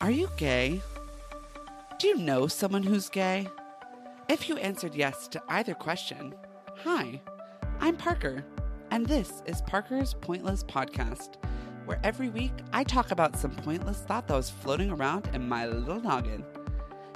Are you gay? Do you know someone who's gay? If you answered yes to either question, hi, I'm Parker, and this is Parker's Pointless Podcast, where every week I talk about some pointless thought that was floating around in my little noggin.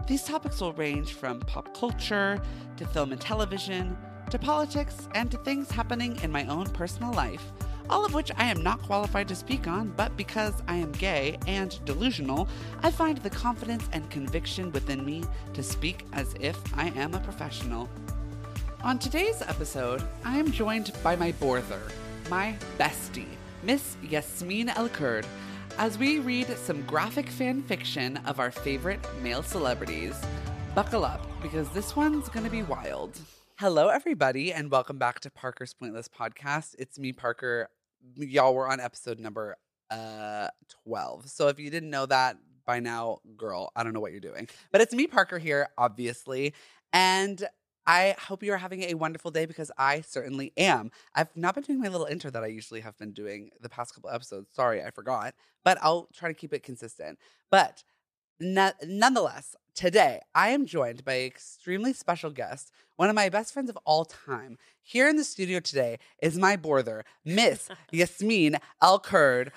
These topics will range from pop culture to film and television to politics and to things happening in my own personal life all of which I am not qualified to speak on, but because I am gay and delusional, I find the confidence and conviction within me to speak as if I am a professional. On today's episode, I am joined by my borther, my bestie, Miss Yasmeen El-Kurd, as we read some graphic fan fiction of our favorite male celebrities. Buckle up, because this one's gonna be wild. Hello, everybody, and welcome back to Parker's Pointless Podcast. It's me, Parker. Y'all were on episode number uh 12. So if you didn't know that by now, girl, I don't know what you're doing. But it's me, Parker, here, obviously. And I hope you are having a wonderful day because I certainly am. I've not been doing my little intro that I usually have been doing the past couple episodes. Sorry, I forgot, but I'll try to keep it consistent. But no- nonetheless, today I am joined by an extremely special guest, one of my best friends of all time. Here in the studio today is my borther, Miss Yasmin Al Kurd.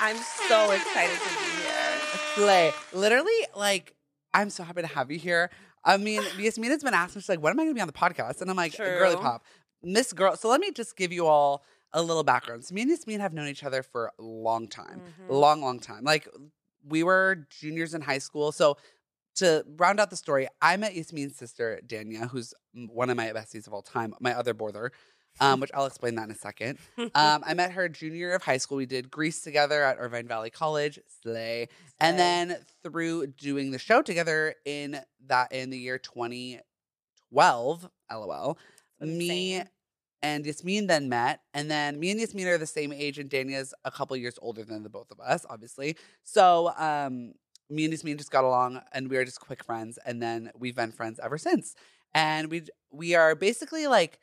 I'm so excited to be here. Slay. Literally, like, I'm so happy to have you here. I mean, Yasmeen has been asking, she's like, when am I going to be on the podcast? And I'm like, girly pop. Miss Girl. So let me just give you all a little background. So me and Yasmeen have known each other for a long time, Mhm. long, long time. Like, we were juniors in high school. So to round out the story, I met Yasmeen's sister, Dania, who's one of my besties of all time, my other border, um, which I'll explain that in a second. Um, I met her junior year of high school. We did Grease together at Irvine Valley College, Slay. And then through doing the show together in that in the year 2012, LOL, me. And Yasmeen then met. And then me and Yasmeen are the same age, and Dania's a couple years older than the both of us, obviously. So um, me and Yasmeen just got along, and we were just quick friends. And then we've been friends ever since. And we we are basically like.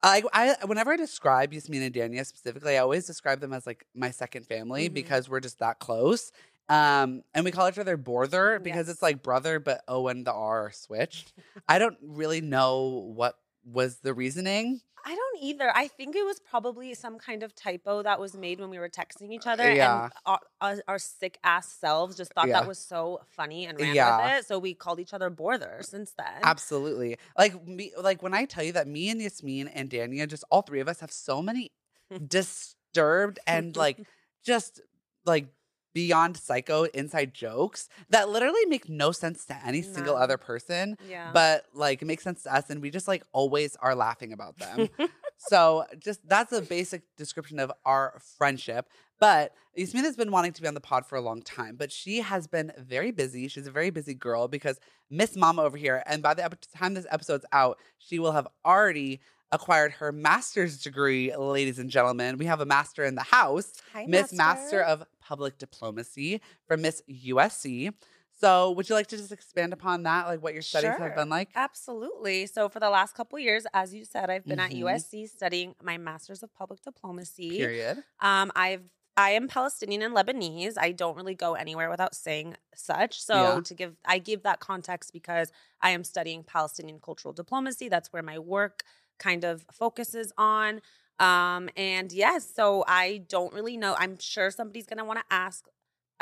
I, I whenever I describe Yasmeen and Dania specifically, I always describe them as like my second family Mhm. because we're just that close. Um, and we call each other borther because it's like brother, but O and the R are switched. I don't really know what was the reasoning. I don't either. I think it was probably some kind of typo that was made when we were texting each uh, other. yeah. And our, our, our sick ass selves just thought Yeah. that was so funny and ran Yeah. with it. So we called each other Borther since then. Absolutely. Like me like when I tell you that me and Yasmeen and Dania, just all three of us have so many disturbed and like just like beyond psycho inside jokes that literally make no sense to any single other person. Yeah. But like it makes sense to us and we just like always are laughing about them. so just that's a basic description of our friendship. But Yasmeen has been wanting to be on the pod for a long time, but she has been very busy. She's a very busy girl because Miss Mama over here, and by the time this episode's out, she will have already acquired her master's degree, ladies and gentlemen. We have a master in the house, Miss Master of Public Diplomacy from Miss USC. So, would you like to just expand upon that, like what your studies have been like? Absolutely. So for the last couple years, as you said, I've been Mhm. at USC studying my Master's of Public Diplomacy. Period. Um, I've I am Palestinian and Lebanese. I don't really go anywhere without saying such. So Yeah. to give I give that context because I am studying Palestinian cultural diplomacy. That's where my work kind of focuses on. Um, and yes, so I don't really know. I'm sure somebody's gonna want to ask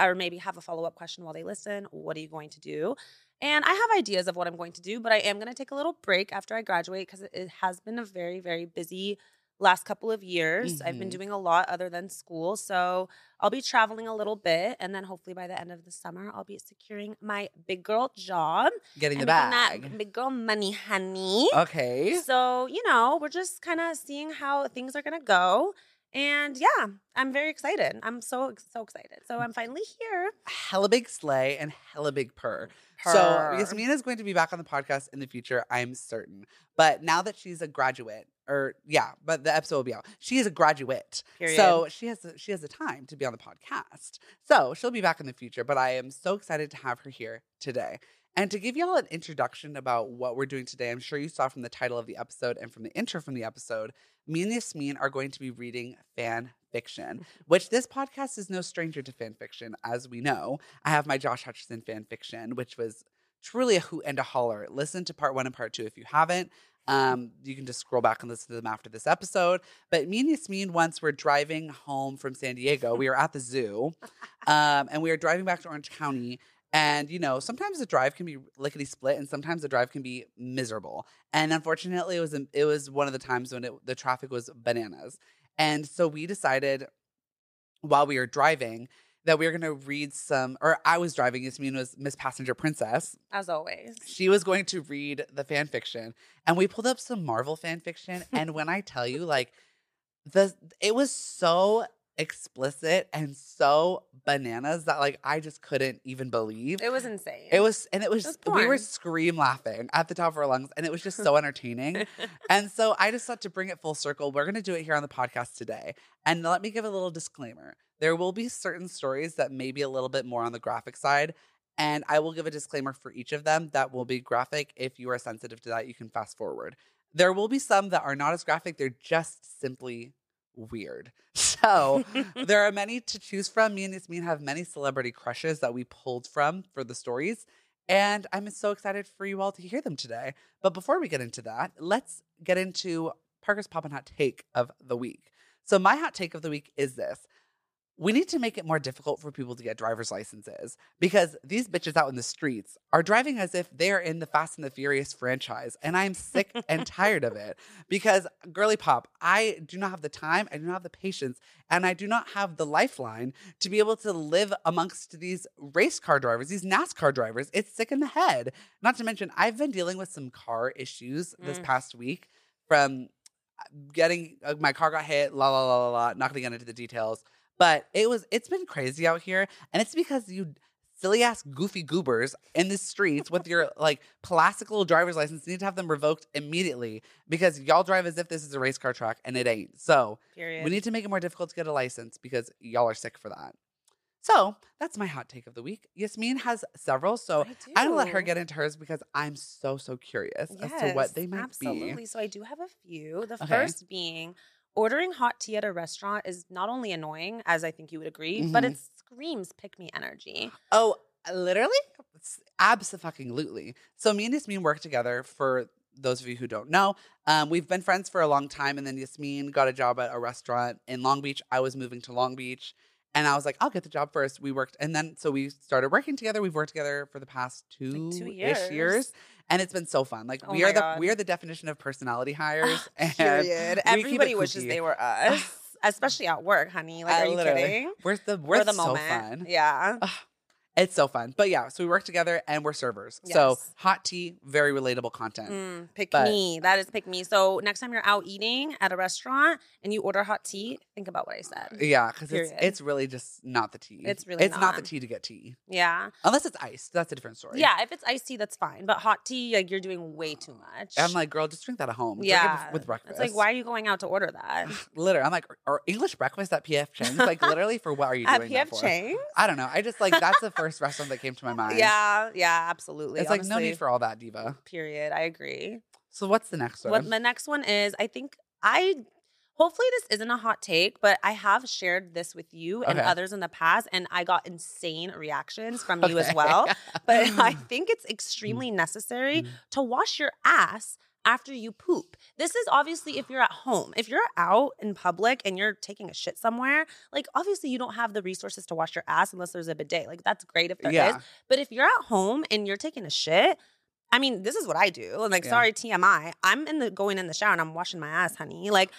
or maybe have a follow-up question while they listen. What are you going to do? And I have ideas of what I'm going to do, but I am going to take a little break after I graduate because it has been a very, very busy last couple of years. I've been Mhm. doing a lot other than school. So I'll be traveling a little bit. And then hopefully by the end of the summer, I'll be securing my big girl job. Getting the bag. That big girl money, honey. Okay. So, you know, we're just kind of seeing how things are going to go. And yeah, I'm very excited. I'm so, so excited. So I'm finally here. hella big slay and hella big purr. So Purr. Yasmeen is going to be back on the podcast in the future, I'm certain. But now that she's a graduate, or yeah, but the episode will be out. She is a graduate, Period. so she has the, she has the time to be on the podcast. So she'll be back in the future. But I am so excited to have her here today. And to give y'all an introduction about what we're doing today, I'm sure you saw from the title of the episode and from the intro from the episode, me and Yasmeen are going to be reading fan fiction, which this podcast is no stranger to fan fiction, as we know. I have my Josh Hutcherson fan fiction, which was truly a hoot and a holler. Listen to part one and part two if you haven't. Um, you can just scroll back and listen to them after this episode. But me and Yasmeen once were driving home from San Diego. We were at the zoo, um, and we were driving back to Orange County. And you know, sometimes the drive can be lickety split, and sometimes the drive can be miserable. And unfortunately, it was it was one of the times when it, the traffic was bananas. And so we decided while we were driving that we were going to read some, or I was driving. Yasmeen was Miss Passenger Princess. As always. She was going to read the fan fiction, and we pulled up some Marvel fan fiction. and when I tell you, like, the it was so explicit and so bananas that like I just couldn't even believe. It was insane. It was, and it was, was we were scream laughing at the top of our lungs, and it was just so entertaining. and so I just thought to bring it full circle, we're going to do it here on the podcast today. And let me give a little disclaimer there will be certain stories that may be a little bit more on the graphic side. And I will give a disclaimer for each of them that will be graphic. If you are sensitive to that, you can fast forward. There will be some that are not as graphic, they're just simply weird. So there are many to choose from. Me and Yasmeen have many celebrity crushes that we pulled from for the stories. And I'm so excited for you all to hear them today. But before we get into that, let's get into Parker's Pop and Hot Take of the week. So, my hot take of the week is this we need to make it more difficult for people to get driver's licenses because these bitches out in the streets are driving as if they are in the Fast and the Furious franchise. And I'm sick and tired of it because, girly pop, I do not have the time, I do not have the patience, and I do not have the lifeline to be able to live amongst these race car drivers, these NASCAR drivers. It's sick in the head. Not to mention, I've been dealing with some car issues this Mm. past week from uh, getting uh, my car got hit, la la la la la. Not gonna get into the details, but it was it's been crazy out here, and it's because you silly ass goofy goobers in the streets with your like plastic little driver's license need to have them revoked immediately because y'all drive as if this is a race car track and it ain't. So Period. we need to make it more difficult to get a license because y'all are sick for that. So that's my hot take of the week. Yasmeen has several, so I I'm gonna let her get into hers because I'm so so curious as to what they might absolutely. be. So I do have a few. The Okay. first being ordering hot tea at a restaurant is not only annoying, as I think you would agree, but Mhm. it screams pick me energy. Oh, literally? Absolutely. So me and Yasmeen work together for those of you who don't know. Um, we've been friends for a long time, and then Yasmeen got a job at a restaurant in Long Beach. I was moving to Long Beach. And I was like, I'll get the job first. We worked, and then so we started working together. We've worked together for the past two two ish years. years, and it's been so fun. Like Oh we are the God. we are the definition of personality hires. and Period. we keep it Everybody wishes they were us, especially at work, honey. Like, Uh, are you kidding? We're the For we're the so moment. fun. Yeah. It's so fun. But yeah, so we work together and we're servers. So hot tea, very relatable content. Mm, pick But- me. That is pick me. So next time you're out eating at a restaurant and you order hot tea, think about what I said. Yeah, because it's it's really just not the tea. It's really it's not. the tea to get tea Yeah. unless it's iced. That's a different story. Yeah. If it's iced tea, that's fine. But hot tea, like you're doing way too much. I'm like, girl, just drink that at home. Drink yeah. with- breakfast. It's like, why are you going out to order that? Literally, I'm like, or English breakfast at PF Chang's. Like, literally, for what are you At doing that PF for? Chang's? I don't know. I just like that's the first restaurant that came to my mind. Yeah. Yeah. Absolutely. it's like no need for all that, diva. Period. I agree. So what's the next one? What the next one is, I think I hopefully this isn't a hot take, but I have shared this with you and Okay. others in the past, and I got insane reactions from you as well. But I think it's extremely necessary Mm. to wash your ass after you poop. This is obviously if you're at home. If you're out in public and you're taking a shit somewhere, like obviously you don't have the resources to wash your ass unless there's a bidet. Like that's great if there is. yeah. But if you're at home and you're taking a shit, I mean, this is what I do. And like, Yeah. sorry, TMI. I'm in the going in the shower and I'm washing my ass, honey. Like,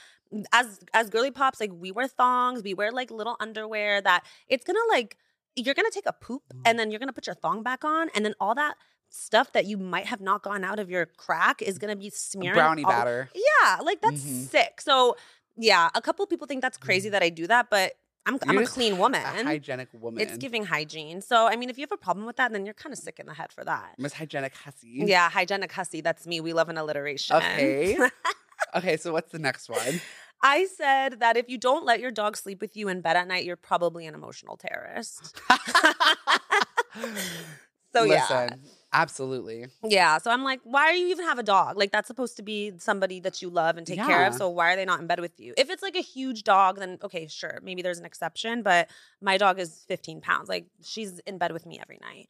as as girly pops, like we wear thongs, we wear like little underwear that it's gonna like you're gonna take a poop Mm. and then you're gonna put your thong back on, and then all that stuff that you might have not gone out of your crack is gonna be smearing Brownie all- batter. Yeah, like that's Mhm. sick. So yeah, a couple people think that's crazy that I do that, but I'm I'm a clean woman. A hygienic woman. It's giving hygiene. So, I mean, if you have a problem with that, then you're kind of sick in the head for that. Miss Hygienic Hussy. Yeah, hygienic hussy. That's me. We love an alliteration. Okay. okay, so what's the next one? I said that if you don't let your dog sleep with you in bed at night, you're probably an emotional terrorist. So yeah. Absolutely. Yeah. So I'm like, why do you even have a dog? Like that's supposed to be somebody that you love and take care of. So why are they not in bed with you? If it's like a huge dog, then okay, sure. Maybe there's an exception. But my dog is 15 pounds. Like she's in bed with me every night.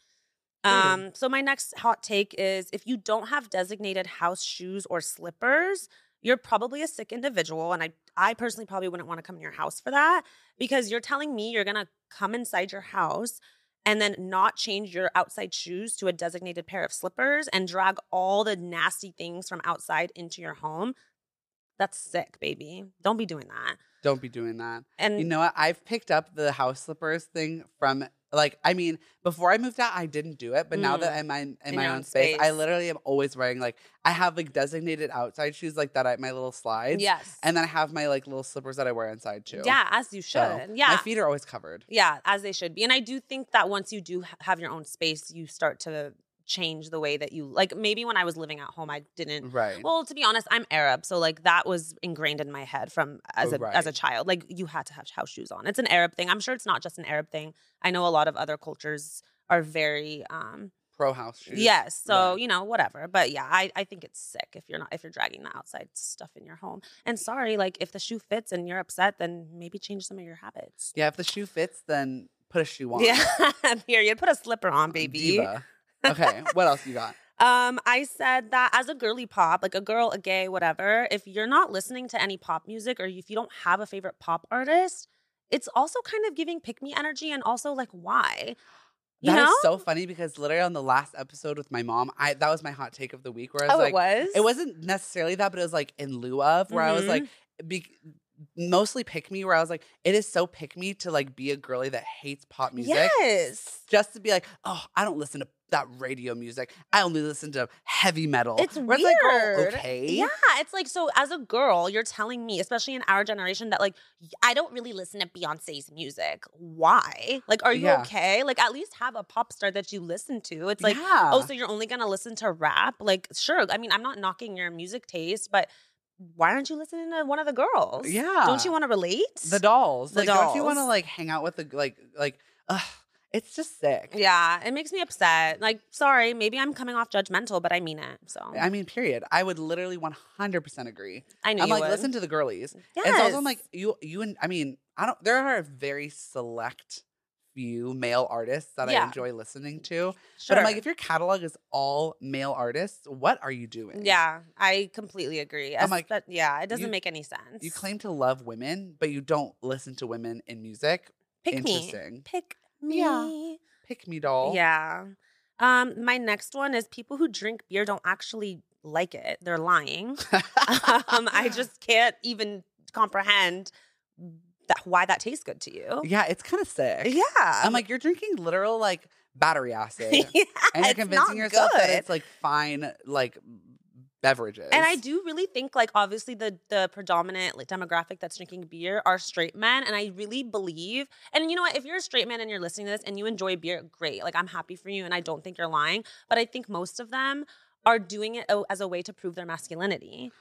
Um, so my next hot take is if you don't have designated house shoes or slippers, you're probably a sick individual. And I I personally probably wouldn't want to come in your house for that because you're telling me you're gonna come inside your house and then not change your outside shoes to a designated pair of slippers and drag all the nasty things from outside into your home. That's sick, baby. Don't be doing that. Don't be doing that. And You know what? I've picked up the house slippers thing from like I mean, before I moved out, I didn't do it, but now that mm. I'm in, in, In my own own space, I literally am always wearing like I have like designated outside shoes like that at my little slides, yes. and then I have my like little slippers that I wear inside too. yeah, as you should. So, yeah. my feet are always covered. Yeah, as they should be. And I do think that once you do have your own space, you start to change the way that you like. Maybe when I was living at home, I didn't. Right. Well, to be honest, I'm Arab, so like that was ingrained in my head from as a as a child. Like you had to have house shoes on. It's an Arab thing. I'm sure it's not just an Arab thing. I know a lot of other cultures are very um Pro house shoes. yes so Right. you know whatever but yeah I, I think it's sick if you're not if you're dragging the outside stuff in your home and sorry like if the shoe fits and you're upset then maybe change some of your habits Yeah, if the shoe fits, then put a shoe on. yeah period put a slipper on baby Diva. Okay, what else you got? um i said that as a girly pop like a girl a gay whatever if you're not listening to any pop music or if you don't have a favorite pop artist it's also kind of giving pick me energy and also like why you That is know so funny because literally on the last episode with my mom, I that was my hot take of the week where I was oh like, it was it wasn't necessarily that, but it was like in lieu of where I was like, be, mostly pick me, where I was like, it is so pick me to like be a girly that hates pop music. yes Just to be like, oh, I don't listen to that radio music. I only listen to heavy metal. It's Where oh, weird. like, girl, okay. Yeah, it's like so as a girl, you're telling me, especially in our generation, that like I don't really listen to Beyonce's music. Why? Like, are you Yeah. okay? Like, at least have a pop star that you listen to. It's like, oh, yeah. oh, so you're only gonna listen to rap? Like, sure. I mean, I'm not knocking your music taste, but why aren't you listening to one of the girls? yeah. Don't you want to relate? the dolls? The like, don't you want to like hang out with the like like? Ugh, it's just sick. Yeah, it makes me upset. Like, sorry, maybe I'm coming off judgmental, but I mean it. So I mean, period. I would literally 100% agree. I know. I'm you like, would. listen to the girlies. Yes. And it's also I'm like you you and I mean, I don't there are a very select few male artists that I enjoy listening to. sure. But I'm like, if your catalog is all male artists, what are you doing? Yeah, I completely agree. I'm As- like, that- yeah, it doesn't you- make any sense. You claim to love women, but you don't listen to women in music. pick me, pick me. Yeah. Pick me doll. Yeah. Um, my next one is people who drink beer don't actually like it. They're lying. um, I just can't even comprehend that why that tastes good to you. Yeah, it's kind of sick. Yeah. I'm like, you're drinking literal like battery acid. yeah, and you're convincing yourself that it's like fine like beverages. And I do really think like obviously the the predominant like, demographic that's drinking beer are straight men and I really believe and you know what if you're a straight man and you're listening to this and you enjoy beer great like I'm happy for you and I don't think you're lying but I think most of them are doing it as a way to prove their masculinity.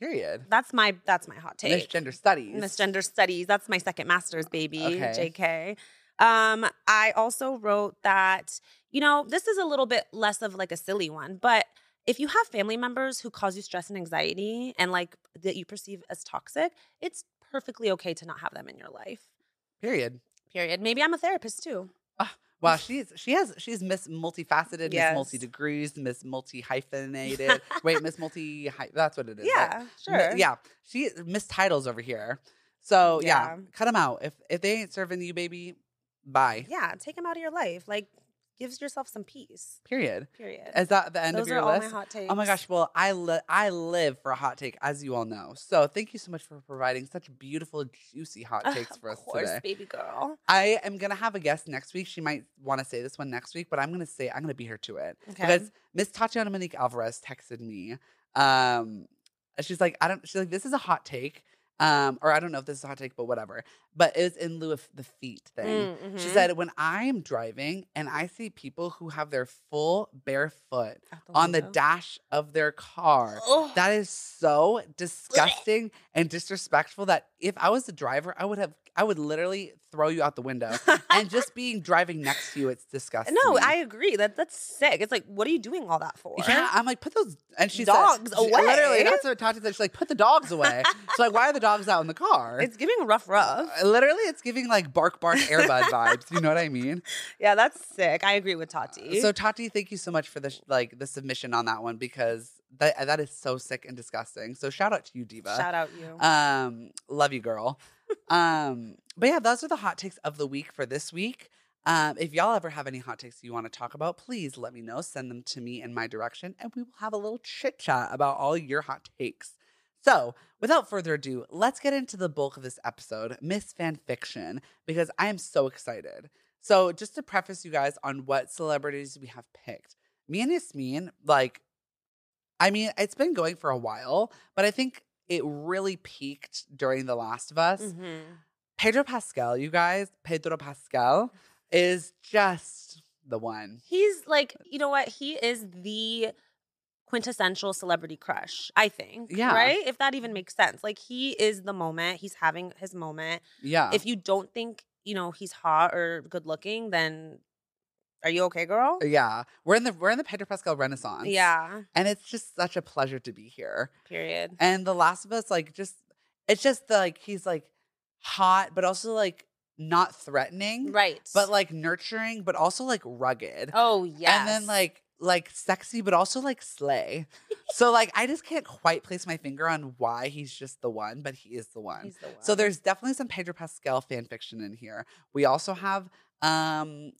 period. That's my that's my hot take. Misgender studies. Misgender studies. That's my second master's, baby. Okay. JK. Um, I also wrote that, you know, this is a little bit less of like a silly one, but if you have family members who cause you stress and anxiety and like that you perceive as toxic, it's perfectly okay to not have them in your life. Period. Period. Maybe I'm a therapist too. Ah, wow, she's she has she's Miss Multifaceted, Yes. Miss Multi Degrees, Miss Multi Hyphenated. Wait, Miss Multi. That's what it is. yeah, Mi- sure. Yeah, she Miss Titles over here. So yeah, Yeah. cut them out. If if they ain't serving you, baby, bye. Yeah, take them out of your life. Like, gives yourself some peace. Period. Period. Is that the end Those of your are all list? my hot takes. Oh my gosh! Well, I li- I live for a hot take, as you all know. So thank you so much for providing such beautiful, juicy hot Ugh, takes for us course, today. baby girl. I am gonna have a guest next week. She might want to say this one next week, but I'm gonna say I'm gonna be here to it Okay. because Miss Tatiana Monique Alvarez texted me. Um, she's like, I don't. She's like, this is a hot take. Um, or I don't know if this is a hot take, but whatever. But it's in lieu of the feet thing. Mm, She mhm. said, when I am driving and I see people who have their full bare foot the on the dash of their car, Ugh. that is so disgusting and disrespectful that if I was the driver, I would have I would literally throw you out the window. and just being driving next to you, it's disgusting. no, I agree. That that's sick. It's like, what are you doing all that for? Yeah, I'm like, put those and she Dogs said, she- away. Literally, that's what Tati said. She's like, put the dogs away. so like, why are the dogs out in the car? It's giving rough, rough. Uh, literally, it's giving like bark bark airbud vibes. You know what I mean? Yeah, that's sick. I agree with Tati. So Tati, thank you so much for the sh- like the submission on that one because that that is so sick and disgusting. So shout out to you, Diva. shout out you. Um, love you, girl. Um, but yeah, those are the hot takes of the week for this week. Um, if y'all ever have any hot takes you want to talk about, please let me know. Send them to me in my direction, and we will have a little chit chat about all your hot takes. So, without further ado, let's get into the bulk of this episode, Miss Fan Fiction, because I am so excited. So, just to preface you guys on what celebrities we have picked, me and Yasmeen, like, I mean, it's been going for a while, but I think it really peaked during The Last of Us. Mhm. Pedro Pascal, you guys, Pedro Pascal is just the one. He's like, you know what? He is the quintessential celebrity crush, I think. Yeah. Right? If that even makes sense. Like, he is the moment. He's having his moment. Yeah. If you don't think, you know, he's hot or good looking, then are you okay, girl? yeah. We're in the we're in the Pedro Pascal renaissance. Yeah. And it's just such a pleasure to be here. Period. And The Last of Us, like, just it's just the, like he's like hot, but also like not threatening. Right. But like nurturing, but also like rugged. oh, yeah. And then like like sexy, but also like slay. so like I just can't quite place my finger on why he's just the one, but he is the one. the one. So there's definitely some Pedro Pascal fan fiction in here. We also have um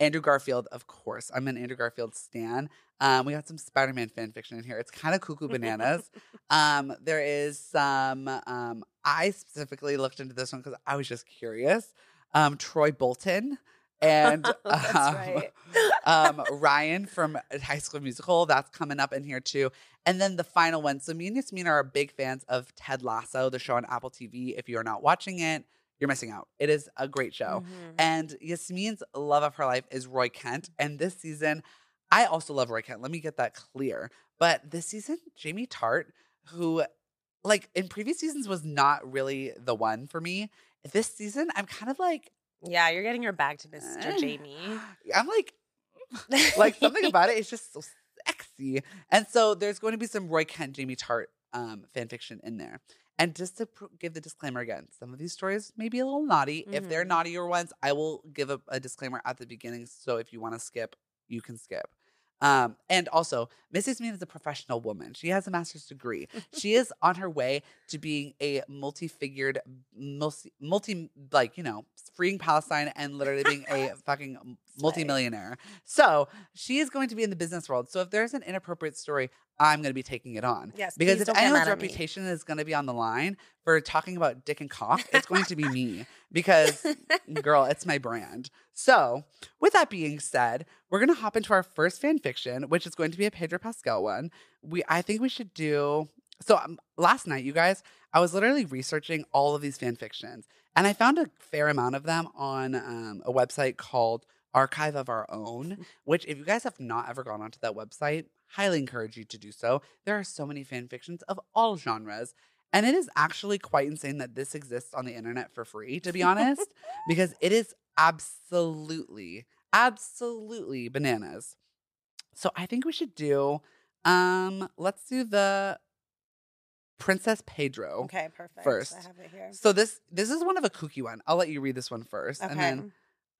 Andrew Garfield, of course. I'm an Andrew Garfield stan. Um, we got some Spider-Man fan fiction in here. It's kind of cuckoo bananas. um, there is some. Um, I specifically looked into this one because I was just curious. Um, Troy Bolton and um, right. um, Ryan from High School Musical. That's coming up in here too. And then the final one. So me and Yasmeen are big fans of Ted Lasso, the show on Apple TV. If you are not watching it, you're missing out. It is a great show. Mhm. And Yasmeen's love of her life is Roy Kent. And this season, I also love Roy Kent. Let me get that clear. But this season, Jamie Tartt, who like in previous seasons was not really the one for me. This season, I'm kind of like, Yeah, you're getting your bag to Mr. eh, Jamie. I'm like, like something about it is just so sexy. And so there's going to be some Roy Kent, Jamie Tartt um, fan fiction in there. And just to pr- give the disclaimer again, some of these stories may be a little naughty. If they're Mhm. naughtier ones, I will give a, a disclaimer at the beginning. So if you want to skip, you can skip. Um, and also, Mrs. Mean is a professional woman. She has a master's degree. she is on her way to being a multi-figured, multi, multi, like you know, freeing Palestine and literally being a fucking multimillionaire. So she is going to be in the business world. So if there's an inappropriate story, I'm going to be taking it on. Yes, Because if anyone's reputation is going to be on the line for talking about dick and cock, it's going to be me. Because, girl, it's my brand. So, with that being said, we're going to hop into our first fan fiction, which is going to be a Pedro Pascal one. We, I think we should do. So, um, last night, you guys, I was literally researching all of these fan fictions, and I found a fair amount of them on um, a website called Archive of Our Own, which, if you guys have not ever gone onto that website, highly encourage you to do so. There are so many fan fictions of all genres. And it is actually quite insane that this exists on the internet for free, to be honest, because it is absolutely, absolutely bananas. So I think we should do um let's do the Princess Pedro. Okay, perfect. First. I have it here. So this this is one of a kooky one. I'll let you read this one first, Okay. and then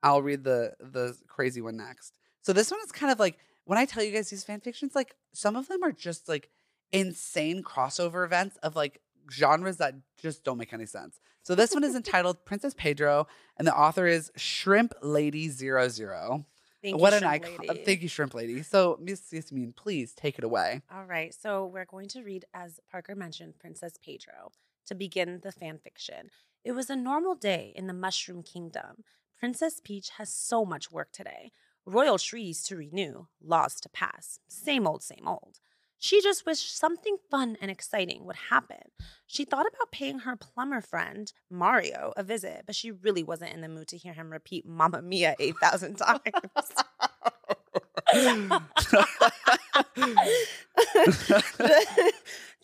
I'll read the the crazy one next. So this one is kind of like when I tell you guys these fan fictions, like some of them are just like insane crossover events of like genres that just don't make any sense. So this one is entitled Princess Pedro, and the author is Shrimp Lady Zero Zero. Thank what you, an icon! Lady. Thank you, Shrimp Lady. So Miss Yasmeen, please take it away. All right, so we're going to read, as Parker mentioned, Princess Pedro to begin the fan fiction. It was a normal day in the Mushroom Kingdom. Princess Peach has so much work today. Royal trees to renew, laws to pass. Same old, same old. She just wished something fun and exciting would happen. She thought about paying her plumber friend, Mario, a visit, but she really wasn't in the mood to hear him repeat Mamma Mia 8,000 times.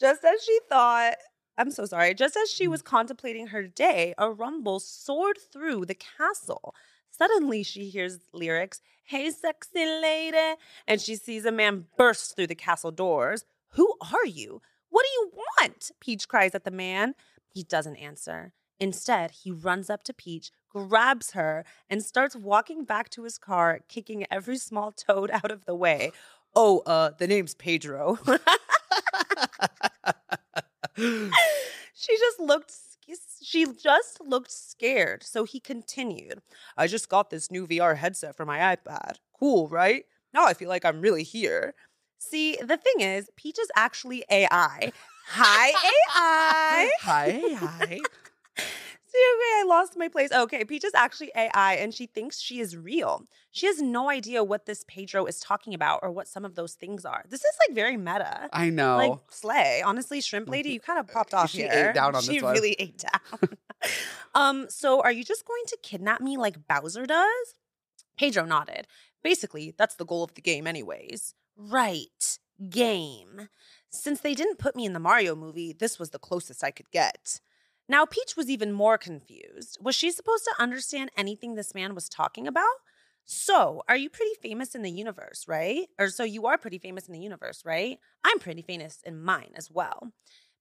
Just as she thought, I'm so sorry. Just as Mm. she was contemplating her day, a rumble soared through the castle. Suddenly, she hears lyrics, Hey, sexy lady. And she sees a man burst through the castle doors. Who are you? What do you want? Peach cries at the man. He doesn't answer. Instead, he runs up to Peach, grabs her, and starts walking back to his car, kicking every small toad out of the way. Oh, uh, the name's Pedro. she just looked she just looked scared so he continued i just got this new vr headset for my ipad. Cool right? Now i feel like i'm really here. See the thing is peach is actually ai hi ai hi, hi. Okay, I lost my place. Okay, Peach is actually AI and she thinks she is real. She has no idea what this Pedro is talking about or what some of those things are. This is like very meta. I know. Like slay. Honestly, shrimp lady, you kind of popped off She ate down on she this one. really ate down. um, so are you just going to kidnap me like Bowser does? Pedro nodded. Basically, that's the goal of the game, anyways. Right. Game. Since they didn't put me in the Mario movie, this was the closest I could get. Now, Peach was even more confused. Was she supposed to understand anything this man was talking about? So, are you pretty famous in the universe, right? Or so you are pretty famous in the universe, right? I'm pretty famous in mine as well.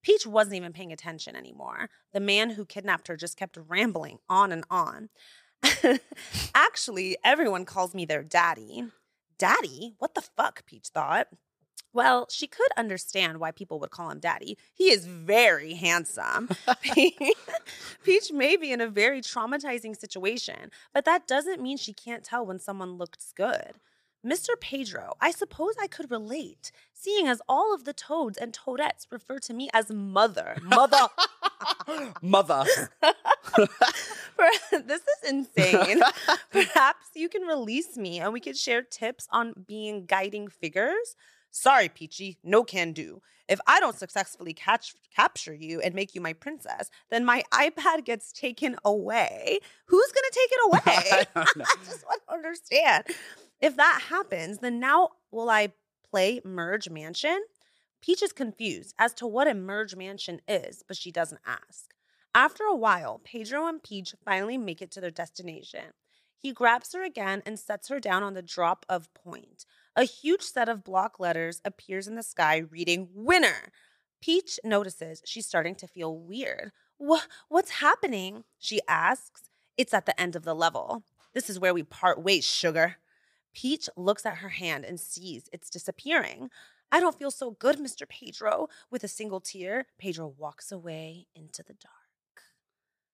Peach wasn't even paying attention anymore. The man who kidnapped her just kept rambling on and on. Actually, everyone calls me their daddy. Daddy? What the fuck? Peach thought. Well, she could understand why people would call him daddy. He is very handsome. Peach may be in a very traumatizing situation, but that doesn't mean she can't tell when someone looks good. Mr. Pedro, I suppose I could relate, seeing as all of the toads and toadettes refer to me as mother. Mother. Mother. this is insane. Perhaps you can release me and we could share tips on being guiding figures. Sorry, Peachy, no can do. If I don't successfully catch capture you and make you my princess, then my iPad gets taken away. Who's gonna take it away? I. I just want to understand. If that happens, then now will I play Merge Mansion? Peach is confused as to what a Merge Mansion is, but she doesn't ask. After a while, Pedro and Peach finally make it to their destination. He grabs her again and sets her down on the drop of point. A huge set of block letters appears in the sky reading winner. Peach notices she's starting to feel weird. What what's happening? She asks. It's at the end of the level. This is where we part ways, sugar. Peach looks at her hand and sees it's disappearing. I don't feel so good, Mr. Pedro. With a single tear, Pedro walks away into the dark.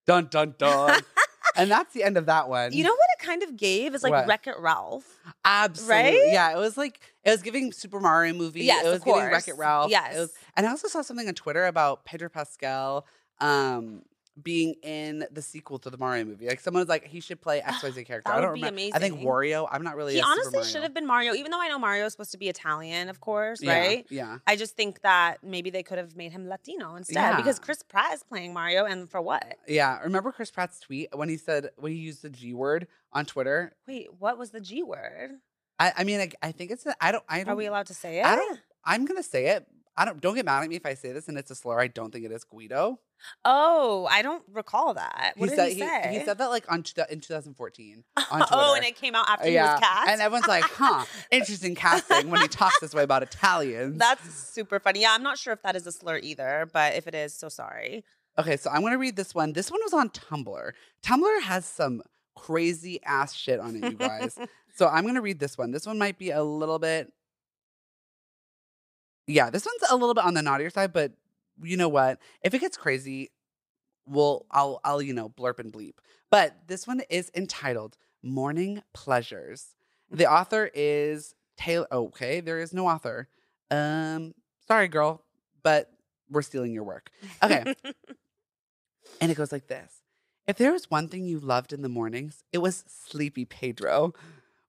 Dun dun dun. and that's the end of that one. You know what it kind of gave is like What? Wreck It Ralph. Absolutely. Right? Yeah, it was like it was giving Super Mario movie. Yes, it was of giving Wreck It. Ralph. Yes. It was, and I also saw something on Twitter about Pedro Pascal um being in the sequel to the Mario movie. Like someone was like, he should play XYZ character. That I don't remember. I think. Wario. I'm not really he honestly should have been Mario, even though I know Mario is supposed to be Italian, of course, Yeah, right? Yeah. I just think that maybe they could have made him Latino instead Yeah. because Chris Pratt is playing Mario, and for what? Yeah. Remember Chris Pratt's tweet when he said when he used the G word on Twitter? Wait, what was the G word? I, I mean, I, I think it's. A, I don't. I don't. Are we allowed to say it? I don't. I'm gonna say it. I don't. Don't get mad at me if I say this and it's a slur. I don't think it is Guido. Oh, I don't recall that. What he did said he say? he said that like on two, in 2014 on oh, Twitter. oh, and it came out after he was cast. and everyone's like, "Huh, interesting casting." When he talks this way about Italians. That's super funny. Yeah, I'm not sure if that is a slur either, but if it is, so sorry. okay. So I'm gonna read this one. This one was on Tumblr. Tumblr has some crazy ass shit on it, you guys. so I'm gonna read this one. This one might be a little bit. Yeah, this one's a little bit on the naughtier side, but you know what? If it gets crazy, we'll I'll I'll you know blurp and bleep. But this one is entitled "Morning Pleasures." The author is Taylor. Okay, there is no author. Um, sorry, girl, but we're stealing your work. Okay, and it goes like this: If there was one thing you loved in the mornings, it was Sleepy Pedro.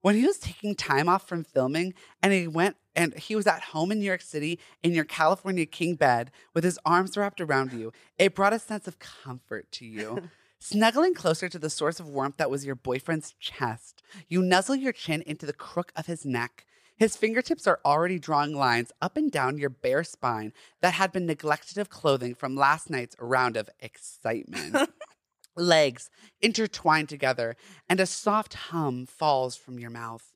When he was taking time off from filming and he went and he was at home in New York City in your California king bed with his arms wrapped around you, it brought a sense of comfort to you. Snuggling closer to the source of warmth that was your boyfriend's chest, you nuzzle your chin into the crook of his neck. His fingertips are already drawing lines up and down your bare spine that had been neglected of clothing from last night's round of excitement. Legs intertwined together, and a soft hum falls from your mouth.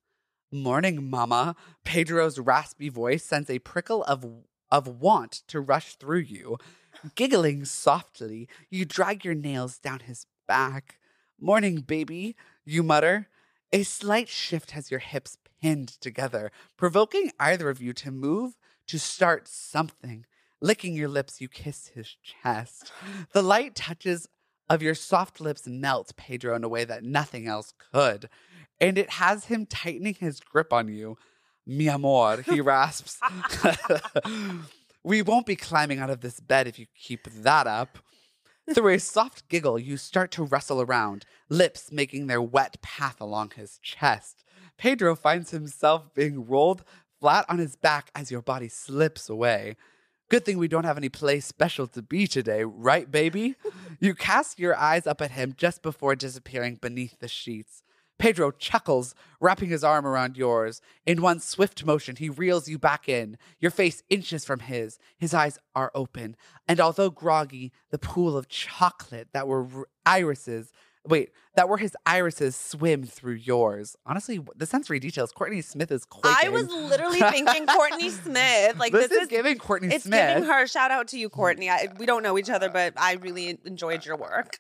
Morning, Mama. Pedro's raspy voice sends a prickle of, of want to rush through you. Giggling softly, you drag your nails down his back. Morning, baby, you mutter. A slight shift has your hips pinned together, provoking either of you to move to start something. Licking your lips, you kiss his chest. The light touches of your soft lips melt Pedro in a way that nothing else could, and it has him tightening his grip on you. Mi amor, he rasps. we won't be climbing out of this bed if you keep that up. Through a soft giggle, you start to wrestle around, lips making their wet path along his chest. Pedro finds himself being rolled flat on his back as your body slips away. Good thing we don't have any place special to be today, right, baby? you cast your eyes up at him just before disappearing beneath the sheets. Pedro chuckles, wrapping his arm around yours. In one swift motion, he reels you back in, your face inches from his. His eyes are open, and although groggy, the pool of chocolate that were r- irises Wait, that were his irises swim through yours. Honestly, the sensory details. Courtney Smith is quaking. I was literally thinking Courtney Smith. Like this, this, is, giving Courtney it's Smith. giving her. Shout out to you, Courtney. I, we don't know each other, but I really enjoyed your work.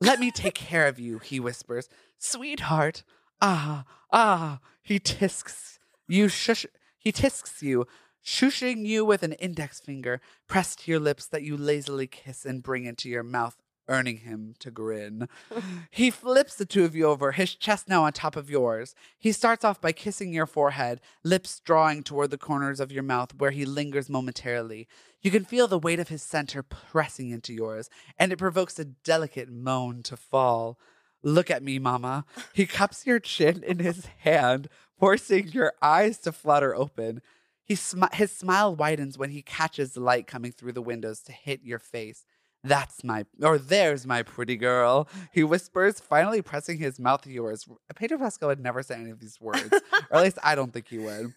Let me take care of you, he whispers. Sweetheart. Ah, ah. He tisks you shush he tisks you, shushing you with an index finger pressed to your lips that you lazily kiss and bring into your mouth, earning him to grin. he flips the two of you over, his chest now on top of yours. He starts off by kissing your forehead, lips drawing toward the corners of your mouth where he lingers momentarily. You can feel the weight of his center pressing into yours, and it provokes a delicate moan to fall. Look at me, Mama. He cups your chin in his hand, forcing your eyes to flutter open. He smi- his smile widens when he catches the light coming through the windows to hit your face. That's my, or there's my pretty girl, he whispers, finally pressing his mouth to yours. Pedro Pascal would never say any of these words, or at least I don't think he would.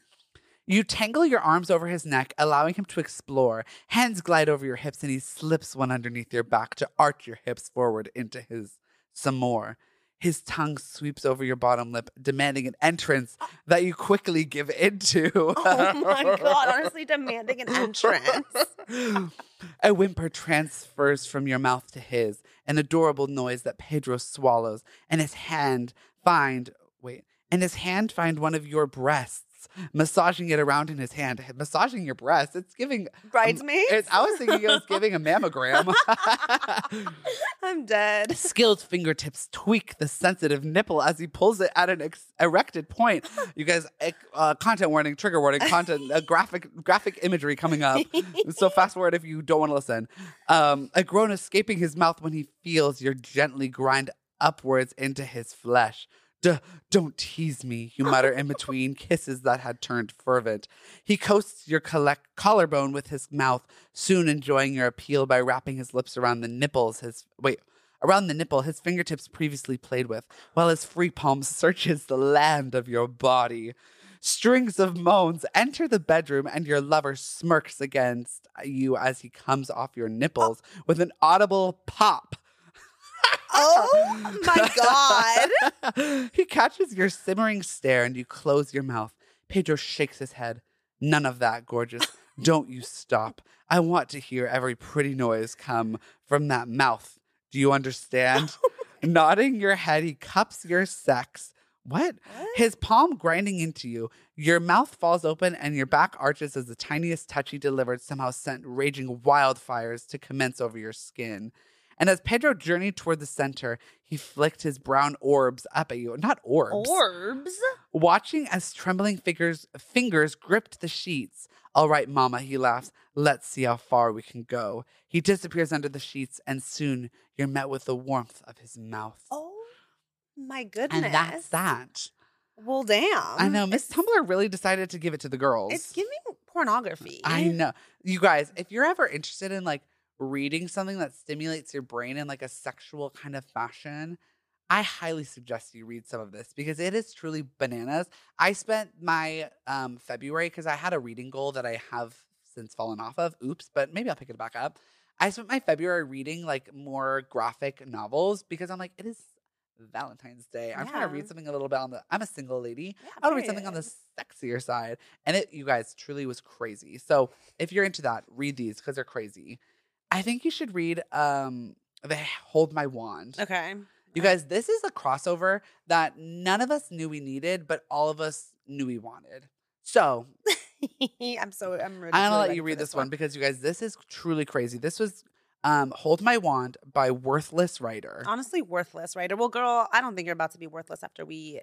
You tangle your arms over his neck, allowing him to explore. Hands glide over your hips, and he slips one underneath your back to arch your hips forward into his some more. His tongue sweeps over your bottom lip, demanding an entrance that you quickly give into. Oh my god! Honestly, demanding an entrance. A whimper transfers from your mouth to his, an adorable noise that Pedro swallows, and his hand find wait, and his hand find one of your breasts, massaging it around in his hand. Massaging your breasts. It's giving Bridesmaids? It's, I was thinking it was giving a mammogram. I'm dead. Skilled fingertips tweak the sensitive nipple as he pulls it at an ex- erected point. You guys, uh, content warning, trigger warning, content, uh, graphic, graphic imagery coming up. so fast forward if you don't want to listen. Um, a groan escaping his mouth when he feels your gently grind upwards into his flesh. Don't tease me, you mutter in between kisses that had turned fervent. He coasts your collect- collarbone with his mouth, soon enjoying your appeal by wrapping his lips around the nipples his wait, around the nipple his fingertips previously played with, while his free palm searches the land of your body. Strings of moans enter the bedroom, and your lover smirks against you as he comes off your nipples with an audible pop. Oh my god! he catches your simmering stare and you close your mouth. Pedro shakes his head. None of that, gorgeous. Don't you stop. I want to hear every pretty noise come from that mouth. Do you understand? Nodding your head, he cups your sex. What? His palm grinding into you. Your mouth falls open and your back arches as the tiniest touch he delivered somehow sent raging wildfires to commence over your skin. And as Pedro journeyed toward the center, he flicked his brown orbs up at you. Not orbs. Orbs. Watching as trembling fingers fingers gripped the sheets. All right, Mama, he laughs. Let's see how far we can go. He disappears under the sheets, and soon you're met with the warmth of his mouth. Oh my goodness! and that's that. Well, damn. I know. Miss Tumblr really decided to give it to the girls. it's giving pornography. I know. You guys, if you're ever interested in like reading something that stimulates your brain in like a sexual kind of fashion, I highly suggest you read some of this because it is truly bananas. I spent my um, February because I had a reading goal that I have since fallen off of. Oops, but maybe I'll pick it back up. I spent my February reading like more graphic novels because I'm like, it is Valentine's Day. I'm trying to read something a little bit on the. I'm a single lady. Yeah, I want to read something on the sexier side, and it, you guys, truly was crazy. So if you're into that, read these because they're crazy. I think you should read um the Hold My Wand. Okay. You guys, this is a crossover that none of us knew we needed, but all of us knew we wanted. So I'm so I'm ready. I'm gonna really let you read this one because you guys, this is truly crazy. This was um, "Hold My Wand" by Worthless Writer. Honestly, worthless, Writer. Well, girl, I don't think you're about to be worthless after we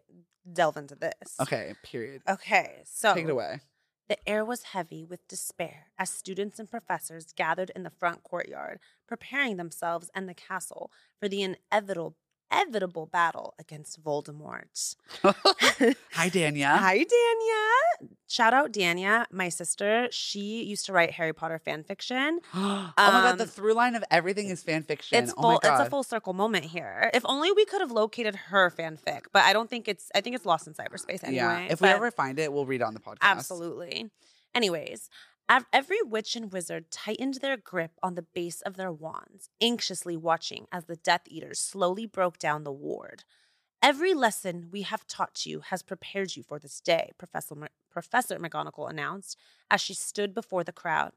delve into this. Okay, period. Okay. So Take it away. The air was heavy with despair as students and professors gathered in the front courtyard, preparing themselves and the castle for the inevitable inevitable battle against Voldemort. Hi, Dania. Hi, Dania. Shout out Dania, my sister. She used to write Harry Potter fan fiction. oh my god, the Um, through line of everything is fan fiction. It's oh full. It's a full circle moment here. If only we could have located her fanfic, but I don't think it's. I think it's lost in cyberspace anyway. yeah. If we ever find it, we'll read it on the podcast. Absolutely. Anyways, every witch and wizard tightened their grip on the base of their wands, anxiously watching as the Death Eaters slowly broke down the ward. Every lesson we have taught you has prepared you for this day, Professor, Professor McGonagall announced as she stood before the crowd.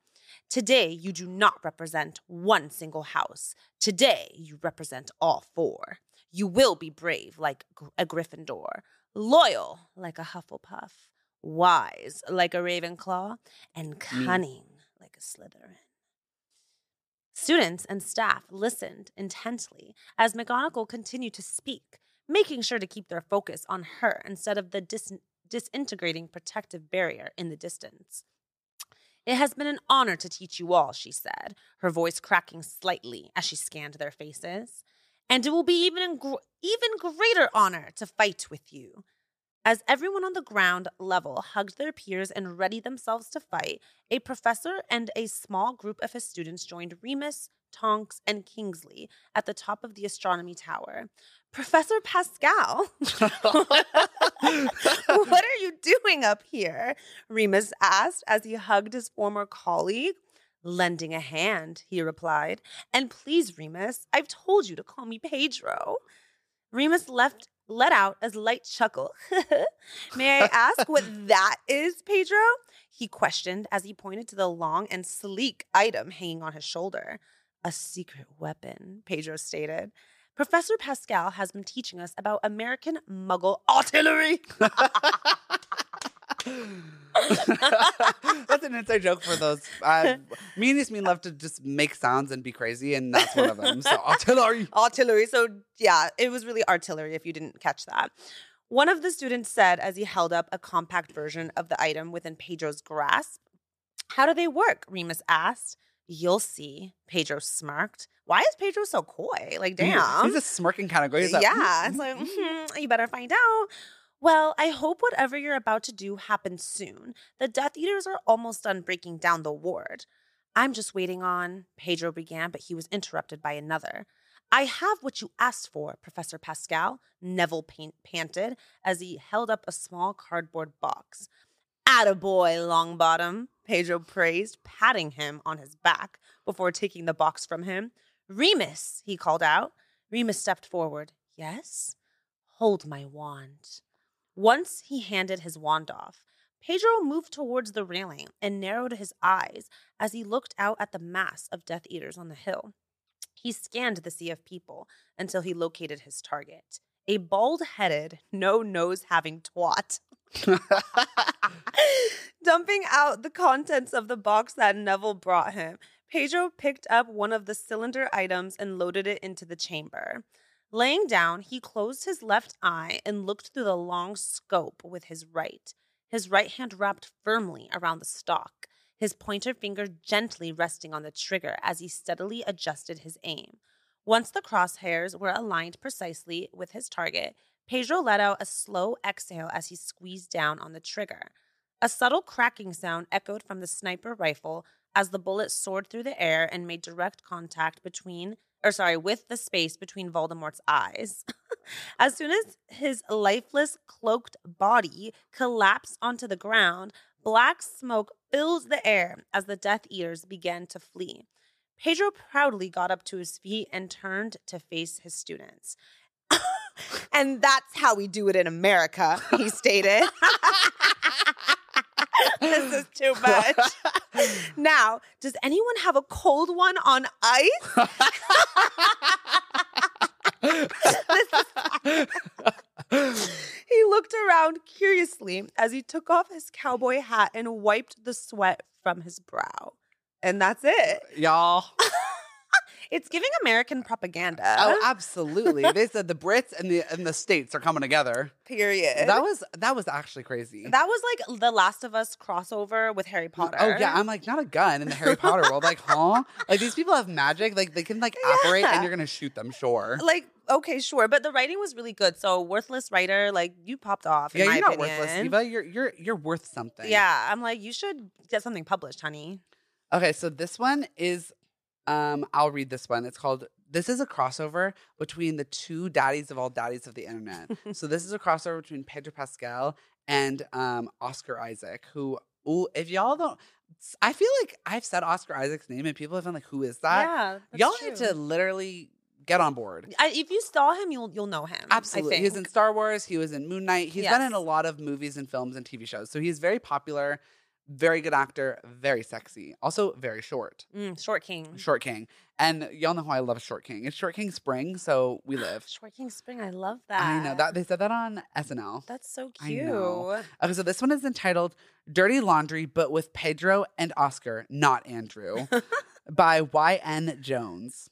Today, you do not represent one single house. Today, you represent all four. You will be brave like a Gryffindor, loyal like a Hufflepuff, wise like a Ravenclaw, and mm-hmm. cunning like a Slytherin. Students and staff listened intently as McGonagall continued to speak, making sure to keep their focus on her instead of the dis- disintegrating protective barrier in the distance. It has been an honor to teach you all, she said, her voice cracking slightly as she scanned their faces. And it will be even, gr- even greater honor to fight with you. As everyone on the ground level hugged their peers and readied themselves to fight, a professor and a small group of his students joined Remus, Tonks, and Kingsley at the top of the astronomy tower. Professor Pascal, what are you doing up here? Remus asked as he hugged his former colleague. Lending a hand, he replied. And please, Remus, I've told you to call me Pedro. Remus left let out a light chuckle. May I ask what that is, Pedro? He questioned as he pointed to the long and sleek item hanging on his shoulder. A secret weapon, Pedro stated. Professor Pascal has been teaching us about American Muggle artillery. that's an inside joke for those. Uh, me and Yasmeen love to just make sounds and be crazy, and that's one of them. So artillery. artillery. So, yeah, it was really artillery if you didn't catch that. One of the students said as he held up a compact version of the item within Pedro's grasp. How do they work? Remus asked. You'll see. Pedro smirked. Why is Pedro so coy? Like, damn. He's just smirking kind of going. yeah, it's like, "Mhm, you better find out. Well, I hope whatever you're about to do happens soon. The Death Eaters are almost done breaking down the ward. I'm just waiting on, Pedro began, but he was interrupted by another. I have what you asked for, Professor Pascal, Neville pan- panted as he held up a small cardboard box. Attaboy, Longbottom, Pedro praised, patting him on his back before taking the box from him. Remus, he called out. Remus stepped forward. Yes? Hold my wand. Once he handed his wand off, Pedro moved towards the railing and narrowed his eyes as he looked out at the mass of Death Eaters on the hill. He scanned the sea of people until he located his target a bald headed, no nose having twat. Dumping out the contents of the box that Neville brought him, Pedro picked up one of the cylinder items and loaded it into the chamber. Laying down, he closed his left eye and looked through the long scope with his right, his right hand wrapped firmly around the stock, his pointer finger gently resting on the trigger as he steadily adjusted his aim. Once the crosshairs were aligned precisely with his target, Pedro let out a slow exhale as he squeezed down on the trigger. A subtle cracking sound echoed from the sniper rifle as the bullet soared through the air and made direct contact between or sorry, with the space between Voldemort's eyes. as soon as his lifeless, cloaked body collapsed onto the ground, black smoke fills the air as the Death Eaters began to flee. Pedro proudly got up to his feet and turned to face his students. and that's how we do it in America, he stated. this is too much. now, does anyone have a cold one on ice? he looked around curiously as he took off his cowboy hat and wiped the sweat from his brow. And that's it. Y'all. It's giving American propaganda. Oh, absolutely. they said the Brits and the and the states are coming together. period. That was that was actually crazy. That was like the Last of Us crossover with Harry oh, Potter. Oh yeah, I'm like not a gun in the Harry Potter world. Like, huh? Like these people have magic. Like they can like operate, Yeah. and you're gonna shoot them. Sure. like okay, sure, but the writing was really good. So worthless writer, like you popped off. In yeah, you're not opinion. worthless, Eva. You're you're you're worth something. Yeah, I'm like you should get something published, honey. Okay, so this one is um I'll read this one. It's called this is a crossover between the two daddies of all daddies of the internet. so this is a crossover between Pedro Pascal and um Oscar Isaac, who ooh, if y'all don't I feel like I've said Oscar Isaac's name and people have been like, who is that? yeah, y'all true. need to literally get on board. I, if you saw him, you'll you'll know him. Absolutely. He was in. Star Wars. He was in Moon Knight. He's been in a lot of movies and films and TV shows. So he's very popular, very good actor, very sexy. Also very short. Mm, Short King. Short King. And y'all know how I love Short King. It's Short King Spring, so we live. Short King Spring. I love that. I know that they said that on SNL. That's so I cute. know. Okay, so this one is entitled Dirty Laundry, but with Pedro and Oscar, not Andrew, by Y.N. Jones.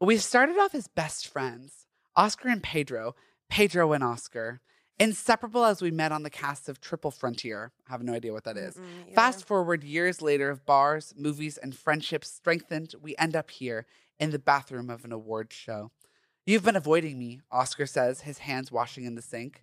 We started off as best friends, Oscar and Pedro, Pedro and Oscar, inseparable as we met on the cast of Triple Frontier. I have no idea what that is. Mm-mm, Fast forward years later of bars, movies, and friendships strengthened, we end up here in the bathroom of an awards show. You've been avoiding me, Oscar says, his hands washing in the sink.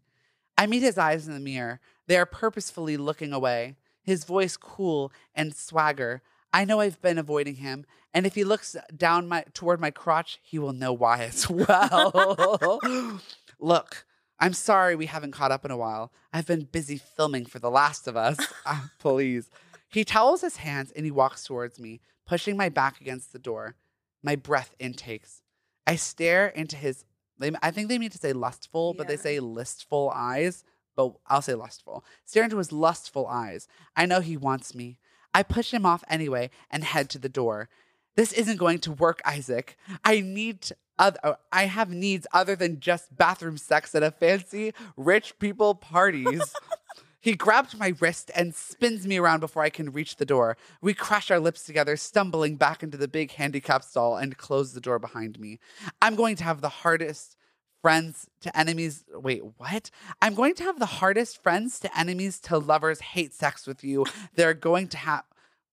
I meet his eyes in the mirror. They are purposefully looking away, his voice cool and swagger. I know I've been avoiding him, and if he looks down my toward my crotch, he will know why as well. Look, I'm sorry we haven't caught up in a while. I've been busy filming for The Last of Us. Ah, please. He towels his hands and he walks towards me, pushing my back against the door. My breath intakes. I stare into his, they, I think they mean to say lustful, but they say listful eyes, but I'll say lustful. Stare into his lustful eyes. I know he wants me. I push him off anyway and head to the door. This isn't going to work, Isaac. I need other, oh, I have needs other than just bathroom sex at a fancy rich people parties. he grabs my wrist and spins me around before I can reach the door. We crash our lips together, stumbling back into the big handicap stall and close the door behind me. I'm going to have the hardest friends to enemies. Wait, what? I'm going to have the hardest friends to enemies to lovers hate sex with you. They're going to have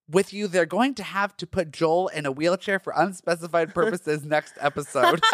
with you, they're going to have to put Joel in a wheelchair for unspecified purposes next episode.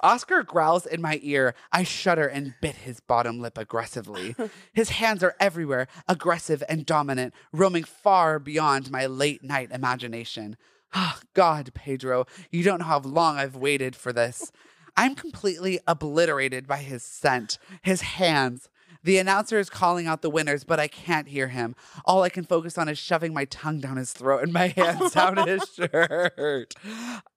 Oscar growls in my ear. I shudder and bit his bottom lip aggressively. His hands are everywhere, aggressive and dominant, roaming far beyond my late night imagination. Ah, God, Pedro, you don't know how long I've waited for this. I'm completely obliterated by his scent, his hands. The announcer is calling out the winners, but I can't hear him. All I can focus on is shoving my tongue down his throat and my hands down his shirt.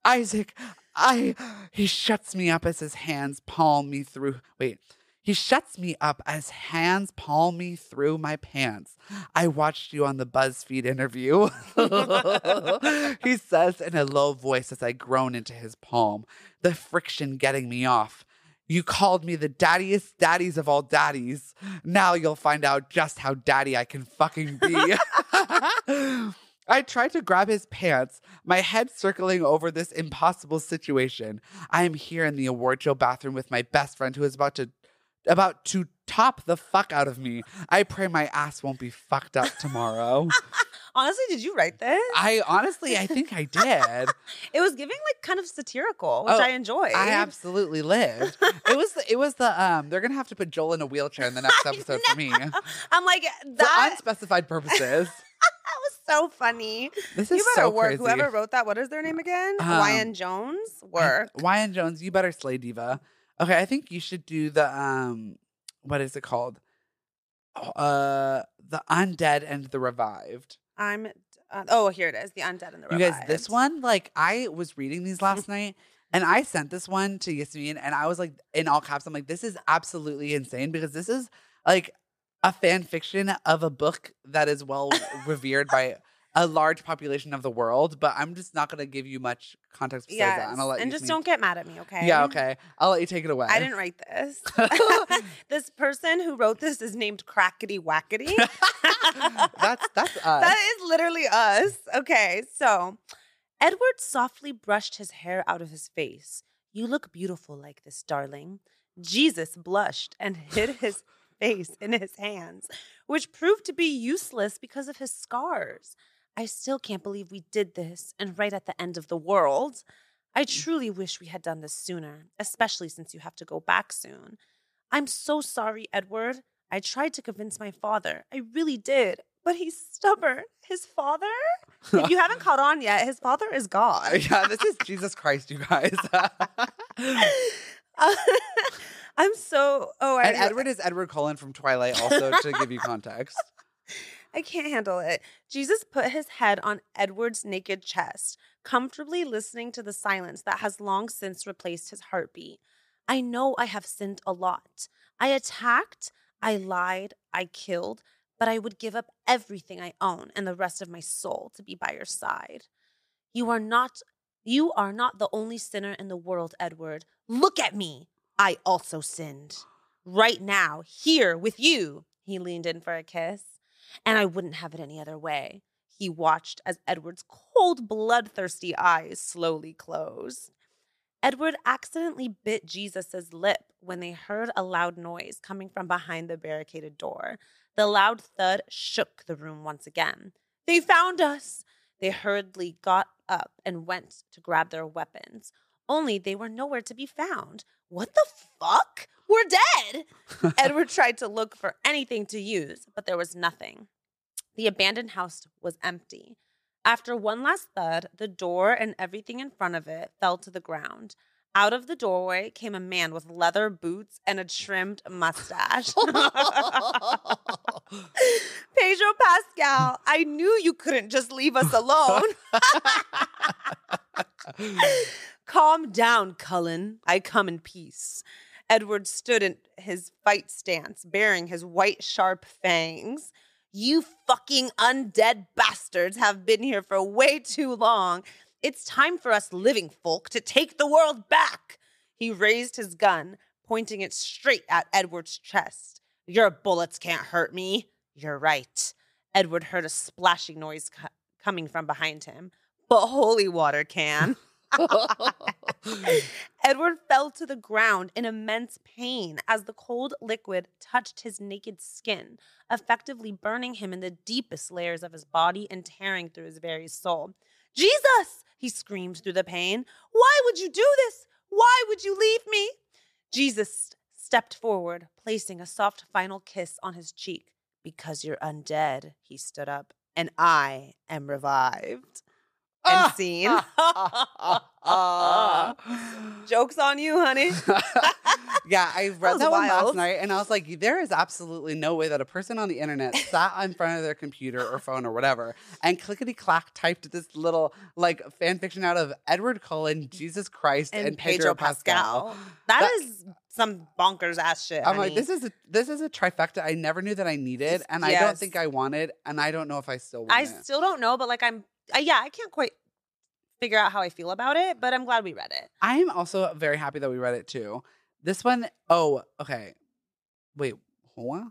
Isaac, I. He shuts me up as his hands palm me through. Wait. He shuts me up as hands palm me through my pants. I watched you on the BuzzFeed interview. he says in a low voice as I groan into his palm, the friction getting me off. You called me the daddiest daddies of all daddies. Now you'll find out just how daddy I can fucking be. I tried to grab his pants, my head circling over this impossible situation. I am here in the award show bathroom with my best friend who is about to about to top the fuck out of me. I pray my ass won't be fucked up tomorrow. Honestly, did you write this? I honestly I think I did. it was giving like kind of satirical, which Oh, I enjoyed. I absolutely lived. It was the, it was the um they're gonna have to put Joel in a wheelchair in the next episode for me. I'm like For that. unspecified purposes. That was so funny. This You is better so work. crazy. Whoever wrote that, what is their name again? Um, Ryan Jones. Work. Ryan Jones, you better slay diva. Okay, I think you should do the um, what is it called? Uh, the undead and the revived. I'm. Uh, oh, here it is. The undead and the revived. You guys, this one, like, I was reading these last night. And I sent this one to Yasmeen, and I was like, in all caps, I'm like, this is absolutely insane because this is like a fan fiction of a book that is well revered by a large population of the world. But I'm just not going to give you much context besides that. Yes. And, I'll let and just don't get mad at me, okay? Yeah, okay. I'll let you take it away. I didn't write this. this person who wrote this is named Crackety Wackety. that's that's us. That is literally us. Okay, so Edward softly brushed his hair out of his face. You look beautiful like this, darling. Jesus blushed and hid his face in his hands, which proved to be useless because of his scars. I still can't believe we did this, and right at the end of the world. I mm. truly wish we had done this sooner, especially since you have to go back soon. I'm so sorry, Edward. I tried to convince my father. I really did. But he's stubborn. His father? If you haven't caught on yet, his father is uh, God. yeah, this is Jesus Christ, you guys. I'm so oh I and Edward is Edward Cullen from Twilight, also to give you context. I can't handle it. Jesus put his head on Edward's naked chest, comfortably listening to the silence that has long since replaced his heartbeat. I know I have sinned a lot. I attacked, I lied, I killed, but I would give up everything I own and the rest of my soul to be by your side. You are not you are not the only sinner in the world, Edward. Look at me. I also sinned. Right now, here with you. He leaned in for a kiss and I wouldn't have it any other way. He watched as Edward's cold, bloodthirsty eyes slowly closed. Edward accidentally bit Jesus' lip when they heard a loud noise coming from behind the barricaded door. The loud thud shook the room once again. They found us! They hurriedly got up and went to grab their weapons. Only they were nowhere to be found. What the fuck? We're dead! Edward tried to look for anything to use, but there was nothing. The abandoned house was empty. After one last thud, the door and everything in front of it fell to the ground. Out of the doorway came a man with leather boots and a trimmed mustache. Pedro Pascal, I knew you couldn't just leave us alone. Calm down, Cullen. I come in peace. Edward stood in his fight stance, baring his white, sharp fangs. You fucking undead bastards have been here for way too long. It's time for us living folk to take the world back. He raised his gun, pointing it straight at Edward's chest. Your bullets can't hurt me. You're right. Edward heard a splashing noise co- coming from behind him, but holy water can. Edward fell to the ground in immense pain as the cold liquid touched his naked skin, effectively burning him in the deepest layers of his body and tearing through his very soul. Jesus! He screamed through the pain. Why would you do this? Why would you leave me? Jesus stepped forward, placing a soft final kiss on his cheek. Because you're undead, he stood up, and I am revived. And Ah, scene. ah. Joke's on you, honey. yeah, I read was that, one last night and I was like, there is absolutely no way that a person on the internet sat in front of their computer or phone or whatever and clickety clack typed this little like fan fiction out of Edward Cullen, Jesus Christ, and, Pedro, Pascal. That That- is some bonkers ass shit. I'm like, this is a, this is a trifecta I never knew that I needed, and I don't think I wanted, and I don't know if I still want it. I it. still don't know, but like I'm, uh, yeah, I can't quite figure out how I feel about it, but I'm glad we read it. I am also very happy that we read it too. This one, oh, okay. Wait, what?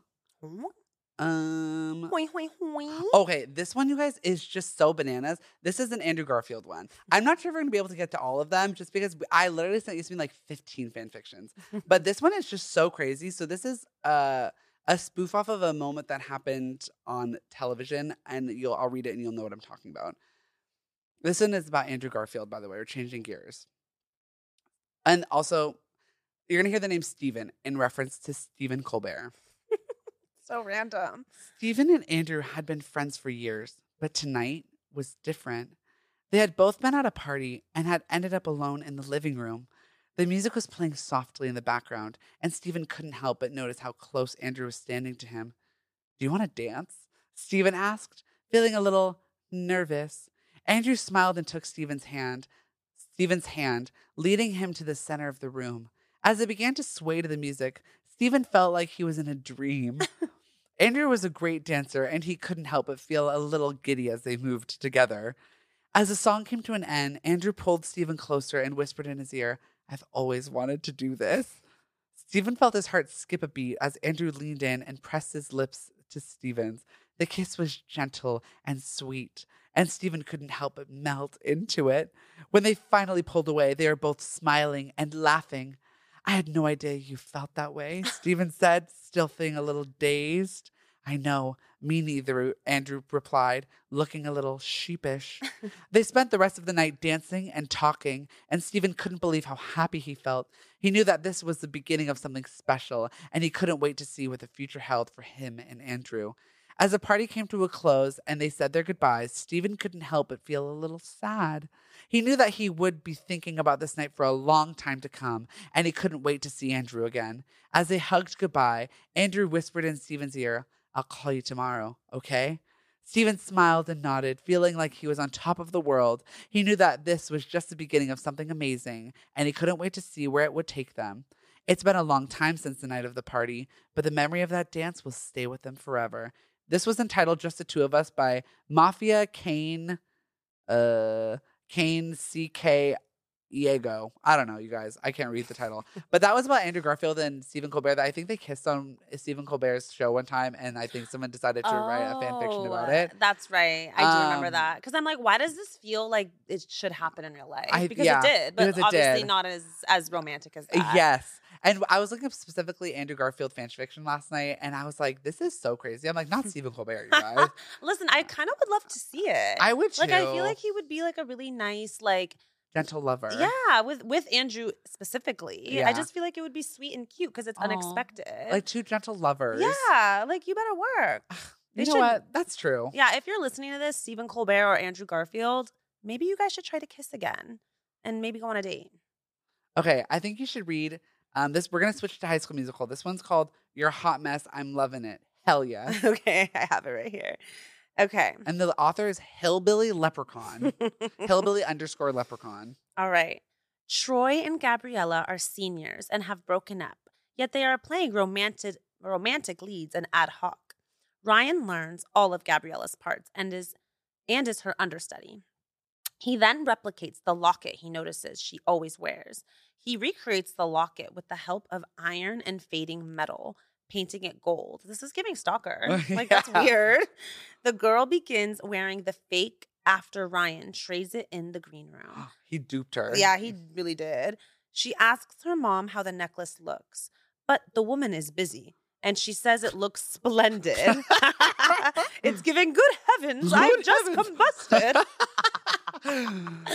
Um. Hoing, hoing, hoing. Okay, this one, you guys, is just so bananas. This is an Andrew Garfield one. I'm not sure if we're gonna be able to get to all of them, just because I literally sent Yasmeen like 15 fan fictions. but this one is just so crazy. So this is uh, a spoof off of a moment that happened on television, and you'll I'll read it and you'll know what I'm talking about. This one is about Andrew Garfield, by the way. We're changing gears, and also you're gonna hear the name Stephen in reference to Stephen Colbert. So random. Stephen and Andrew had been friends for years, But tonight was different. They had both been at a party and had ended up alone in the living room. The music was playing softly in the background, and Stephen couldn't help but notice how close Andrew was standing to him. Do you want to dance? Stephen asked, feeling a little nervous. Andrew smiled and took Stephen's hand, Stephen's hand, leading him to the center of the room. As they began to sway to the music, Stephen felt like he was in a dream. Andrew was a great dancer, and he couldn't help but feel a little giddy as they moved together. As the song came to an end, Andrew pulled Stephen closer and whispered in his ear, I've always wanted to do this. Stephen felt his heart skip a beat as Andrew leaned in and pressed his lips to Stephen's. The kiss was gentle and sweet, and Stephen couldn't help but melt into it. When they finally pulled away, they were both smiling and laughing. I had no idea you felt that way, Stephen said, still feeling a little dazed. I know, me neither, Andrew replied, looking a little sheepish. they spent the rest of the night dancing and talking, and Stephen couldn't believe how happy he felt. He knew that this was the beginning of something special, and he couldn't wait to see what the future held for him and Andrew. As the party came to a close and they said their goodbyes, Stephen couldn't help but feel a little sad. He knew that he would be thinking about this night for a long time to come, and he couldn't wait to see Andrew again. As they hugged goodbye, Andrew whispered in Stephen's ear, I'll call you tomorrow, okay? Stephen smiled and nodded, feeling like he was on top of the world. He knew that this was just the beginning of something amazing, and he couldn't wait to see where it would take them. It's been a long time since the night of the party, but the memory of that dance will stay with them forever. This was entitled Just the Two of Us by Mafia Kane, uh, Kane CK Iego. I don't know, you guys. I can't read the title. but that was about Andrew Garfield and Stephen Colbert. That I think they kissed on Stephen Colbert's show one time, and I think someone decided to oh, write a fan fiction about it. Oh, that's right. I do remember um, that because I'm like, why does this feel like it should happen in real life? I, because yeah, it did, but obviously did. not as as romantic as that. Yes. And I was looking up specifically Andrew Garfield fan fiction last night, and I was like, "This is so crazy." I'm like, "Not Stephen Colbert, you guys." Listen, I kind of would love to see it. I would too. Like, I feel like he would be like a really nice, like gentle lover. Yeah, with with Andrew specifically. Yeah. I just feel like it would be sweet and cute because it's Aww. unexpected. Like two gentle lovers. Yeah, like you better work. you know should, what? That's true. Yeah, if you're listening to this, Stephen Colbert or Andrew Garfield, maybe you guys should try to kiss again and maybe go on a date. Okay, I think you should read um, this we're gonna switch to High School Musical. This one's called "You're a Hot Mess." I'm loving it. Hell yeah. okay, I have it right here. Okay. And the author is Hillbilly Leprechaun. Hillbilly underscore Leprechaun. All right. Troy and Gabriella are seniors and have broken up, yet they are playing romantic romantic leads and ad hoc. Ryan learns all of Gabriella's parts and is and is her understudy. He then replicates the locket he notices she always wears. He recreates the locket with the help of iron and fading metal, painting it gold. This is giving stalker. Like, that's weird. The girl begins wearing the fake after Ryan trades it in the green room. he duped her. Yeah, he really did. She asks her mom how the necklace looks, but the woman is busy and she says it looks splendid. it's giving good heavens, good I've just combusted.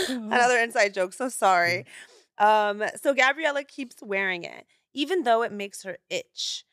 Another inside joke, so sorry. Um, so Gabriella keeps wearing it, even though it makes her itch.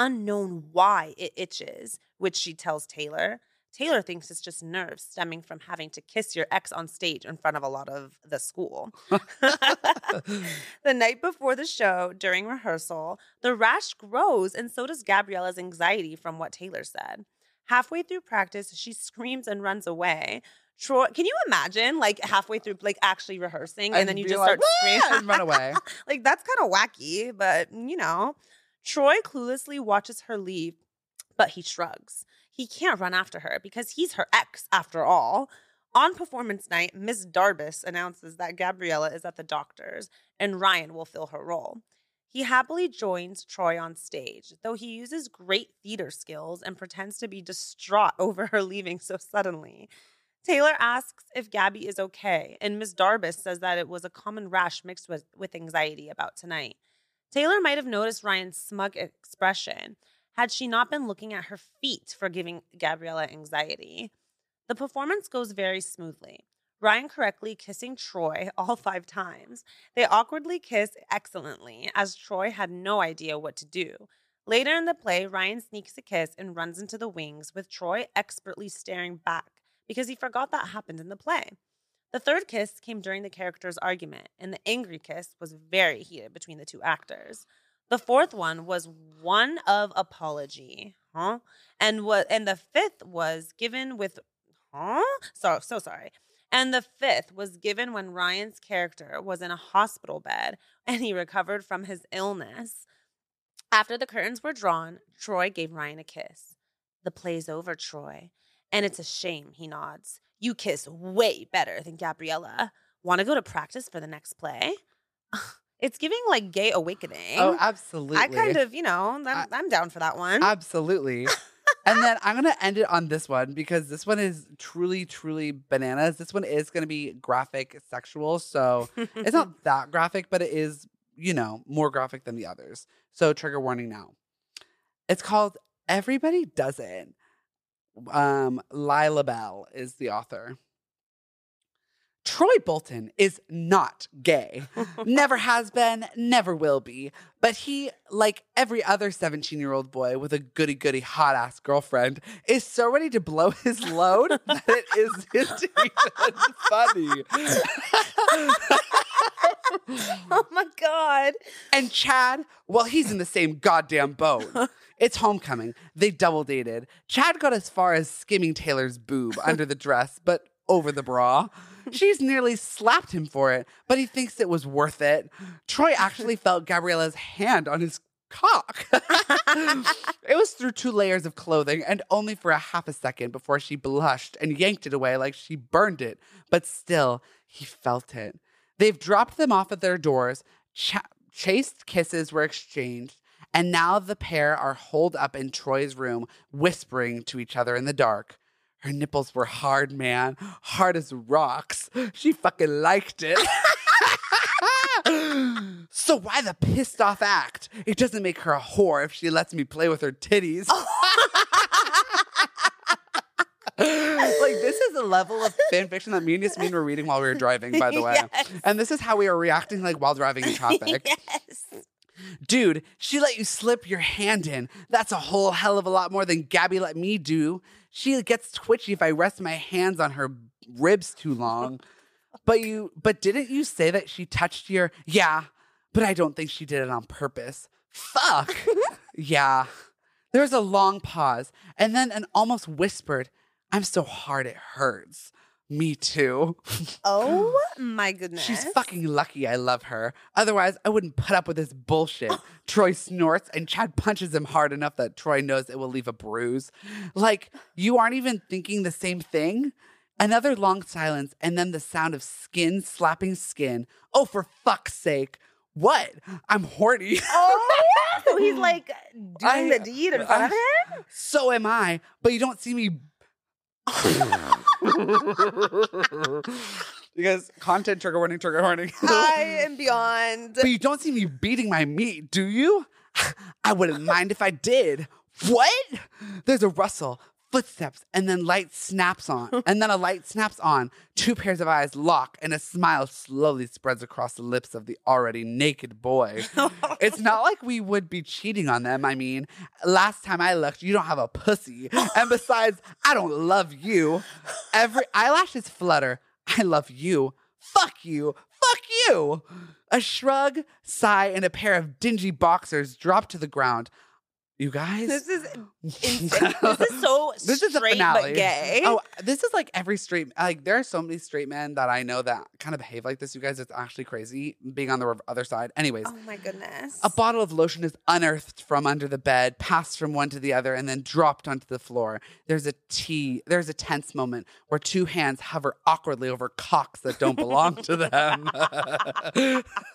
Unknown why it itches, which she tells Taylor. Taylor thinks it's just nerves stemming from having to kiss your ex on stage in front of a lot of the school. the night before the show, during rehearsal, the rash grows, and so does Gabriella's anxiety from what Taylor said. Halfway through practice, she screams and runs away. Troy, can you imagine like halfway through like actually rehearsing and, and then you just like, start screaming and run away? like that's kind of wacky, but you know. Troy cluelessly watches her leave, but he shrugs. He can't run after her because he's her ex after all. On performance night, Miss Darbus announces that Gabriella is at the doctor's and Ryan will fill her role. He happily joins Troy on stage, though he uses great theater skills and pretends to be distraught over her leaving so suddenly. Taylor asks if Gabby is okay, and Miss Darbus says that it was a common rash mixed with, with anxiety about tonight. Taylor might have noticed Ryan's smug expression had she not been looking at her feet for giving Gabriella anxiety. The performance goes very smoothly. Ryan correctly kissing Troy all five times. They awkwardly kiss excellently, as Troy had no idea what to do. Later in the play, Ryan sneaks a kiss and runs into the wings, with Troy expertly staring back because he forgot that happened in the play. The third kiss came during the character's argument, and the angry kiss was very heated between the two actors. The fourth one was one of apology, huh? And what? And the fifth was given with, huh? So so sorry. And the fifth was given when Ryan's character was in a hospital bed and he recovered from his illness. After the curtains were drawn, Troy gave Ryan a kiss. The play's over, Troy. And it's a shame, he nods. You kiss way better than Gabriella. Want to go to practice for the next play? It's giving like gay oh, awakening. Oh, absolutely. I kind of, you know, I'm, I- I'm down for that one. Absolutely. and then I'm going to end it on this one because this one is truly, truly bananas. This one is going to be graphic sexual. So it's not that graphic, but it is, you know, more graphic than the others. So trigger warning now. It's called Everybody Does It. Um, Lila Bell is the author. Troy Bolton is not gay. never has been, never will be. But he, like every other 17 year old boy with a goody goody hot ass girlfriend, is so ready to blow his load that it isn't even funny. oh my God. And Chad, well, he's in the same goddamn boat. It's homecoming. They double dated. Chad got as far as skimming Taylor's boob under the dress, but over the bra. She's nearly slapped him for it, but he thinks it was worth it. Troy actually felt Gabriella's hand on his cock. it was through two layers of clothing and only for a half a second before she blushed and yanked it away like she burned it. But still, he felt it. They've dropped them off at their doors. Cha- chaste kisses were exchanged. And now the pair are holed up in Troy's room, whispering to each other in the dark. Her nipples were hard, man. Hard as rocks. She fucking liked it. so why the pissed off act? It doesn't make her a whore if she lets me play with her titties. like this is a level of fan fiction that me and Yasmeen were reading while we were driving, by the way. Yes. And this is how we were reacting like while driving in traffic. yes. Dude, she let you slip your hand in. That's a whole hell of a lot more than Gabby let me do. She gets twitchy if I rest my hands on her ribs too long. but you but didn't you say that she touched your Yeah, but I don't think she did it on purpose. Fuck. yeah. There was a long pause and then an almost whispered, I'm so hard it hurts. Me too. Oh my goodness. She's fucking lucky I love her. Otherwise, I wouldn't put up with this bullshit. Troy snorts and Chad punches him hard enough that Troy knows it will leave a bruise. Like, you aren't even thinking the same thing? Another long silence and then the sound of skin slapping skin. Oh, for fuck's sake. What? I'm horny. Oh, so he's like doing I- the deed in front of him? so am I, but you don't see me. because content trigger warning, trigger warning. I am beyond. But you don't see me beating my meat, do you? I wouldn't mind if I did. What? There's a rustle, footsteps, and then light snaps on. And then a light snaps on. Two pairs of eyes lock, and a smile slowly spreads across the lips of the already naked boy. It's not like we would be cheating on them. I mean, last time I looked, you don't have a pussy. And besides, I don't love you. Every eyelashes flutter. I love you. Fuck you. Fuck you. A shrug, sigh, and a pair of dingy boxers drop to the ground. You guys? This is insane. this is so This is straight but gay. Oh, this is like every straight like there are so many straight men that I know that kind of behave like this. You guys, it's actually crazy being on the other side. Anyways, Oh my goodness. a bottle of lotion is unearthed from under the bed, passed from one to the other, and then dropped onto the floor. There's a tea. There's a tense moment where two hands hover awkwardly over cocks that don't belong to them.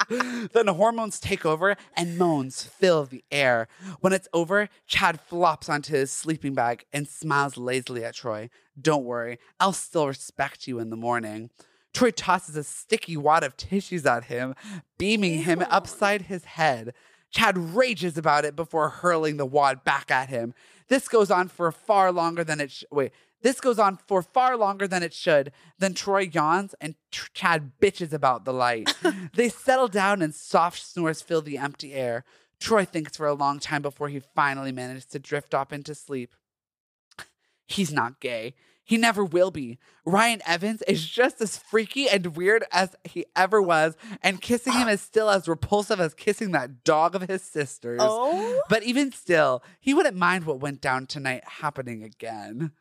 then hormones take over and moans fill the air. When it's over, Chad flops onto his sleeping bag and smiles lazily at Troy. Don't worry, I'll still respect you in the morning. Troy tosses a sticky wad of tissues at him, beaming him upside his head. Chad rages about it before hurling the wad back at him. This goes on for far longer than it sh- wait. This goes on for far longer than it should. Then Troy yawns and Tr- Chad bitches about the light. they settle down and soft snores fill the empty air. Troy thinks for a long time before he finally manages to drift off into sleep. He's not gay. He never will be. Ryan Evans is just as freaky and weird as he ever was, and kissing him is still as repulsive as kissing that dog of his sister's. Oh, But even still, he wouldn't mind what went down tonight happening again.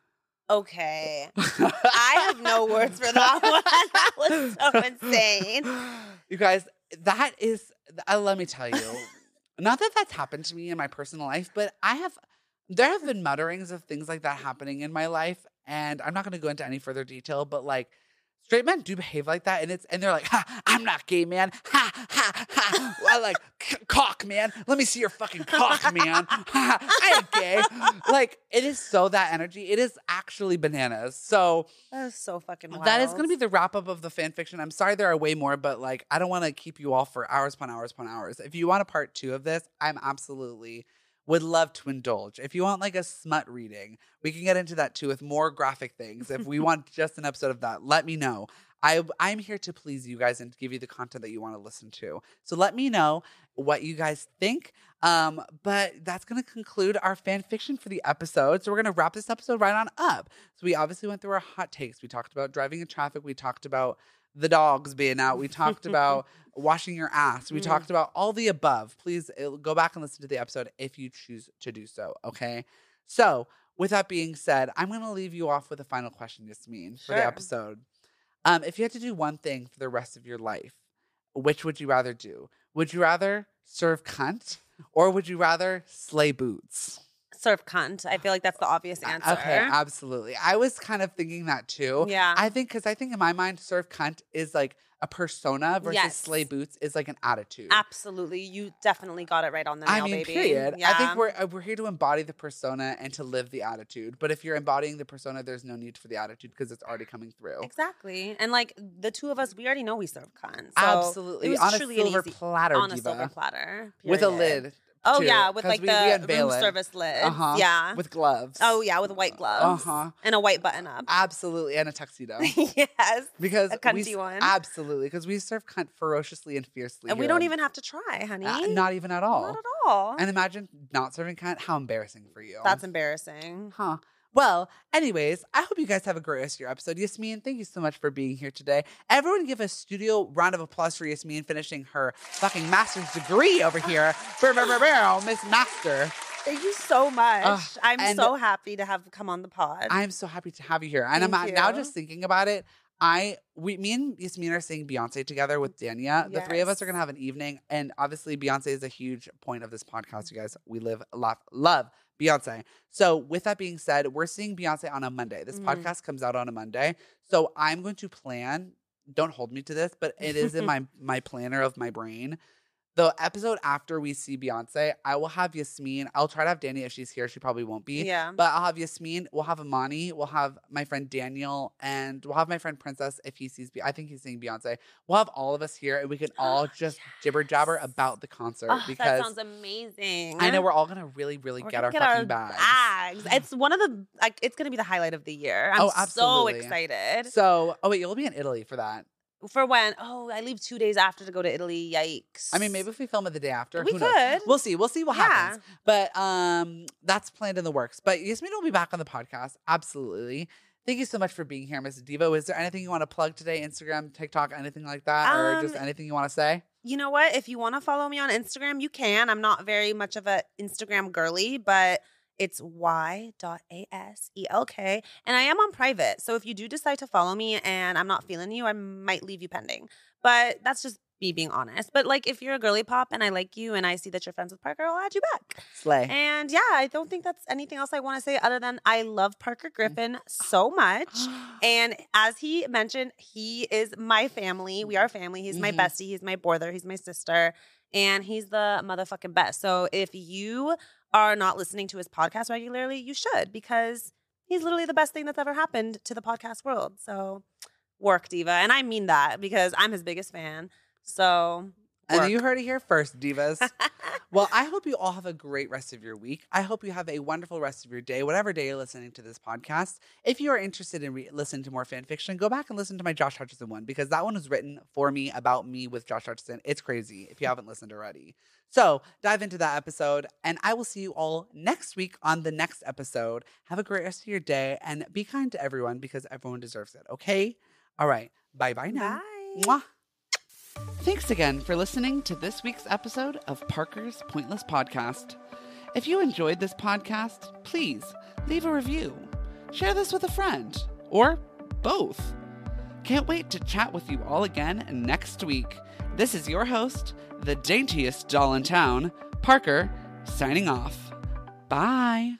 okay. I have no words for that one. That was so insane. You guys, that is, uh, let me tell you, not that that's happened to me in my personal life, but I have, there have been mutterings of things like that happening in my life. And I'm not going to go into any further detail, but like, straight men do behave like that. And it's, and they're like, ha, I'm not gay, man. Ha, ha, ha. I like c- cock, man. Let me see your fucking cock, man. Ha, ha. I ain't gay. Like, it is so that energy. It is actually bananas. So, That is so fucking wild. that is going to be the wrap up of the fan fiction. I'm sorry there are way more, but like I don't want to keep you all for hours upon hours upon hours. If you want a part two of this, I'm absolutely would love to indulge. If you want like a smut reading, we can get into that too with more graphic things. If we want just an episode of that, let me know. I I'm here to please you guys and give you the content that you want to listen to. So let me know what you guys think. Um, but that's gonna conclude our fan fiction for the episode. So we're gonna wrap this episode right on up. So we obviously went through our hot takes. We talked about driving in traffic. We talked about the dogs being out. We talked about washing your ass. We Mm. talked about all the above. Please uh, go back and listen to the episode if you choose to do so. Okay. So with that being said, I'm gonna leave you off with a final question, Yasmeen, for the episode. Um, if you had to do one thing for the rest of your life, which would you rather do? Would you rather serve cunt or would you rather slay boots? Serve cunt. I feel like that's the obvious Uh, answer. Okay, absolutely. I was kind of thinking that too. Yeah. I think because I think in my mind, serve cunt is like a persona versus Yes. slay boots is like an attitude. Absolutely. You definitely got it right on the nail, I mean, baby. period. I think we're uh, we're here to embody the persona and to live the attitude. But if you're embodying the persona, there's no need for the attitude because it's already coming through. Exactly. And like the two of us, we already know we serve cunt. So Absolutely, It was on a silver easy- platter, on a diva, silver platter. with a lid. Oh too, yeah, with like we- we the unveil room it. service lid. Uh-huh. Yeah. with gloves. oh yeah, with white gloves. Uh-huh. And a white button up. absolutely, and a tuxedo. yes. Because A we cunty s- one. absolutely because we serve cunt ferociously and fiercely. And we don't on- even have to try, honey. uh, not even at all. Not at all. And imagine not serving cunt. How embarrassing for you. That's embarrassing. Huh. Well, anyways, I hope you guys have a great rest of your episode. Yasmeen, thank you so much for being here today. Everyone give a studio round of applause for Yasmeen finishing her fucking master's degree over here. Brr, Miss Master. Thank you so much. Ugh, I'm so happy to have come on the pod. I'm so happy to have you here. And I'm Thank now just thinking about it. I we me and Yasmeen are seeing Beyonce together with Dania. The three of us are gonna have an evening, and obviously Beyonce is a huge point of this podcast. You guys, we live, laugh, love Beyonce. So with that being said, we're seeing Beyonce on a Monday. This Mhm. podcast comes out on a Monday, so I'm going to plan. Don't hold me to this, but it is in my my planner of my brain. The episode after we see Beyonce, I will have Yasmeen. I'll try to have Danny if she's here. She probably won't be. yeah. But I'll have Yasmeen, we'll have Amani, we'll have my friend Daniel, and we'll have my friend Princess if he sees, Be- I think he's seeing Beyonce. We'll have all of us here and we can ah, all just jibber jabber about the concert Oh, that sounds amazing. I know we're all gonna really, really We're get our get fucking our bags. bags. It's one of the like it's gonna be the highlight of the year. I'm Oh, so excited. So, oh wait, you'll be in Italy for that. For when? Oh, I leave two days after to go to Italy. Yikes. I mean, maybe if we film it the day after, we who could. knows? We'll see. We'll see what Yeah. happens. But um, that's planned in the works. But Yasmeen will be back on the podcast. Absolutely. Thank you so much for being here, Miss Devo. Is there anything you want to plug today? Instagram, TikTok, anything like that, or just Um, anything you want to say? You know what? If you want to follow me on Instagram, you can. I'm not very much of a Instagram girly, but it's y.aselk. And I am on private. So if you do decide to follow me and I'm not feeling you, I might leave you pending. But that's just me being honest. But like if you're a girly pop and I like you and I see that you're friends with Parker, I'll add you back. Slay. And yeah, I don't think that's anything else I want to say other than I love Parker Griffin so much. And as he mentioned, he is my family. We are family. He's my Mhm. bestie. He's my brother. He's my sister. And he's the motherfucking best. So if you are not listening to his podcast regularly, you should because he's literally the best thing that's ever happened to the podcast world. So work, Diva. And I mean that because I'm his biggest fan. So And you heard it here first, divas. well, I hope you all have a great rest of your week. I hope you have a wonderful rest of your day, whatever day you're listening to this podcast. If you are interested in re- listening to more fan fiction, go back and listen to my Josh Hutcherson one because that one was written for me about me with Josh Hutcherson. It's crazy if you haven't listened already. So dive into that episode, and I will see you all next week on the next episode. Have a great rest of your day and be kind to everyone because everyone deserves it. Okay? All right. Bye bye now. Bye. Mwah. Thanks again for listening to this week's episode of Parker's Pointless Podcast. If you enjoyed this podcast, please leave a review. Share this with a friend, or both. Can't wait to chat with you all again next week. This is your host, the daintiest doll in town, Parker, signing off. Bye.